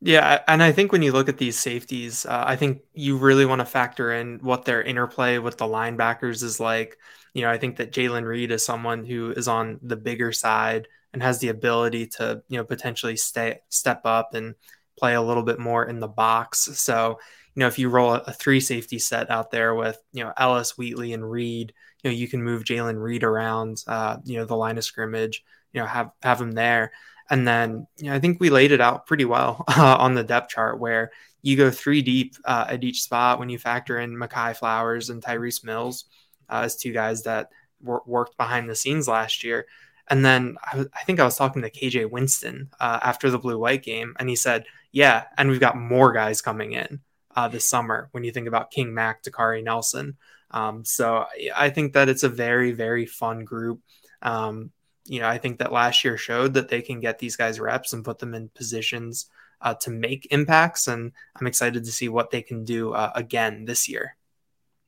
Yeah, and I think when you look at these safeties, uh, I think you really want to factor in what their interplay with the linebackers is like. You know, I think that Jaylen Reed is someone who is on the bigger side and has the ability to, you know, potentially stay step up and play a little bit more in the box. So, you know, if you roll a three safety set out there with, you know, Ellis, Wheatley, and Reed, you know, you can move Jaylen Reed around, uh, you know, the line of scrimmage, you know, have have him there. And then you know, I think we laid it out pretty well (laughs) uh, on the depth chart where you go three deep uh, at each spot when you factor in Mehki Flowers and Tyrece Mills uh, as two guys that wor- worked behind the scenes last year. And then I, w- I think I was talking to KJ Winston uh, after the blue white game, and he said, Yeah, and we've got more guys coming in uh, this summer when you think about King Mack, Dakari Nelson. Um, so I think that it's a very, very fun group. Um, you know, I think that last year showed that they can get these guys reps and put them in positions uh, to make impacts. And I'm excited to see what they can do uh, again this year.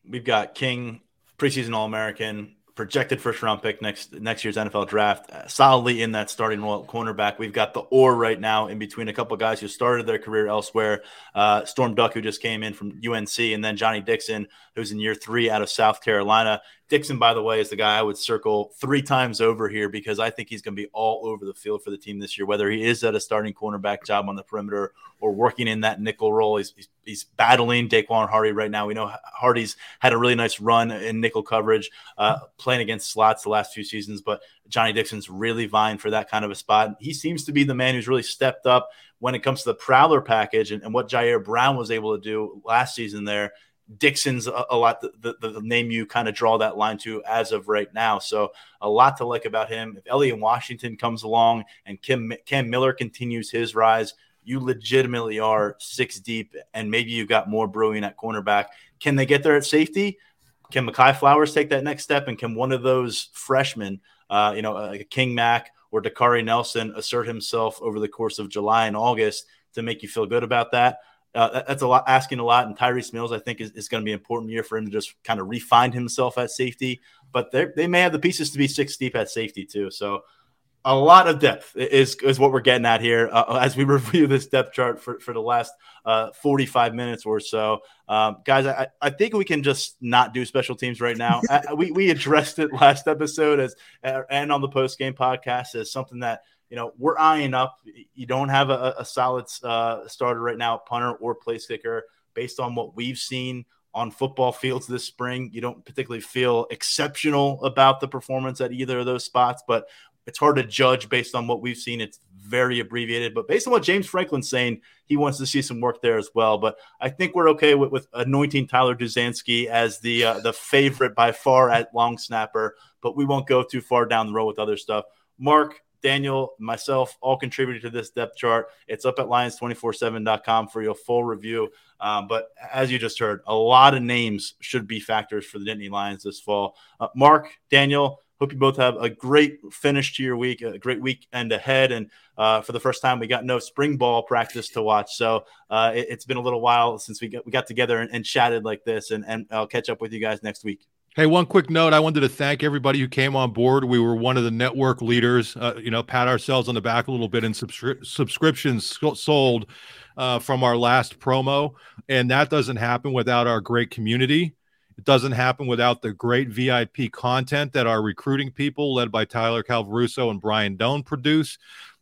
We've got King, preseason All American, projected first round pick next next year's NFL draft, uh, solidly in that starting role cornerback. We've got the or right now in between a couple guys who started their career elsewhere. Uh, Storm Duck, who just came in from UNC, and then Johnny Dixon, who's in year three out of South Carolina. Dixon, by the way, is the guy I would circle three times over here because I think he's going to be all over the field for the team this year, whether he is at a starting cornerback job on the perimeter or working in that nickel role. He's, he's, he's battling Daequan Hardy right now. We know Hardy's had a really nice run in nickel coverage, uh, playing against slots the last few seasons, but Johnny Dixon's really vying for that kind of a spot. He seems to be the man who's really stepped up when it comes to the Prowler package and, and what Ji'Ayir Brown was able to do last season there Dixon's a, a lot the, the, the, name you kind of draw that line to as of right now. So a lot to like about him. If Elliot Washington comes along and Kim Cam Miller continues his rise, you legitimately are six deep, and maybe you've got more brewing at cornerback. Can they get there at safety? Can Mehki Flowers take that next step, and can one of those freshmen, uh, you know, like King Mack or Dakari Nelson, assert himself over the course of July and August to make you feel good about that? Uh, that's a lot asking a lot. And Tyrece Mills, I think, is, is going to be an important year for him to just kind of refine himself at safety. But they may have the pieces to be six deep at safety too. So a lot of depth is is what we're getting at here uh, as we (laughs) review this depth chart for, for the last uh, 45 minutes or so. Um, guys, I, I think we can just not do special teams right now. (laughs) I, we, we addressed it last episode as and on the post game podcast as something that you know, we're eyeing up. You don't have a, a solid uh, starter right now, punter or place kicker, based on what we've seen on football fields this spring. You don't particularly feel exceptional about the performance at either of those spots, but it's hard to judge based on what we've seen. It's very abbreviated, but based on what James Franklin's saying, he wants to see some work there as well. But I think we're okay with, with anointing Tyler Duzansky as the uh, the favorite by far at long snapper, but we won't go too far down the road with other stuff. Mark, Daniel, myself, all contributed to this depth chart. It's up at lions247.com for your full review. Um, but as you just heard, a lot of names should be factors for the Nittany Lions this fall. Uh, Mark, Daniel, hope you both have a great finish to your week, a great weekend ahead. And uh, for the first time, we got no spring ball practice to watch. So uh, it, has been a little while since we got, we got together and, and chatted like this. And, and I'll catch up with you guys next week. Hey, one quick note. I wanted to thank everybody who came on board. We were one of the network leaders. Uh, you know, pat ourselves on the back a little bit in subscri- subscriptions sold uh, from our last promo, and that doesn't happen without our great community. It doesn't happen without the great VIP content that our recruiting people, led by Tyler Calvaruso and Brian Dohn, produce.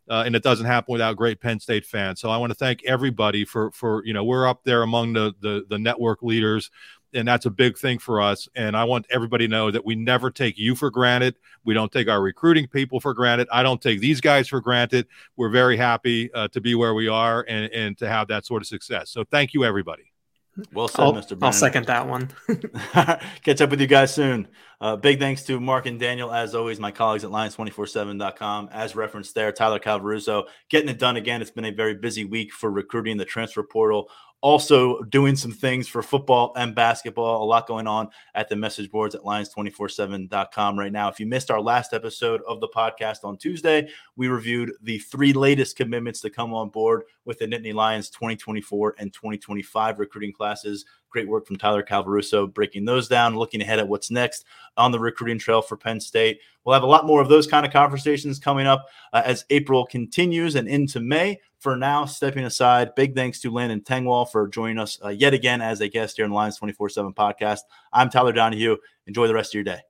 Uh, and it doesn't happen without great Penn State fans. So I want to thank everybody for for you know we're up there among the the, the network leaders and that's a big thing for us. And I want everybody to know that we never take you for granted. We don't take our recruiting people for granted. I don't take these guys for granted. We're very happy uh, to be where we are and, and to have that sort of success. So thank you, everybody. Well said, I'll, Mr. Brennan. I'll second that one. (laughs) (laughs) Catch up with you guys soon. Uh, big thanks to Mark and Daniel, as always, my colleagues at Lions247.com. As referenced there, Tyler Calvaruso getting it done again. It's been a very busy week for recruiting the transfer portal also doing some things for football and basketball. A lot going on at the message boards at lions247.com right now. If you missed our last episode of the podcast on Tuesday, we reviewed the three latest commitments to come on board with the Nittany Lions 2024 and 2025 recruiting classes. Great work from Tyler Calvaruso breaking those down, looking ahead at what's next on the recruiting trail for Penn State. We'll have a lot more of those kind of conversations coming up uh, as April continues and into May. For now, stepping aside, big thanks to Landon Tengwall for joining us uh, yet again as a guest here in the Lions 24 7 podcast. I'm Tyler Donohue. Enjoy the rest of your day.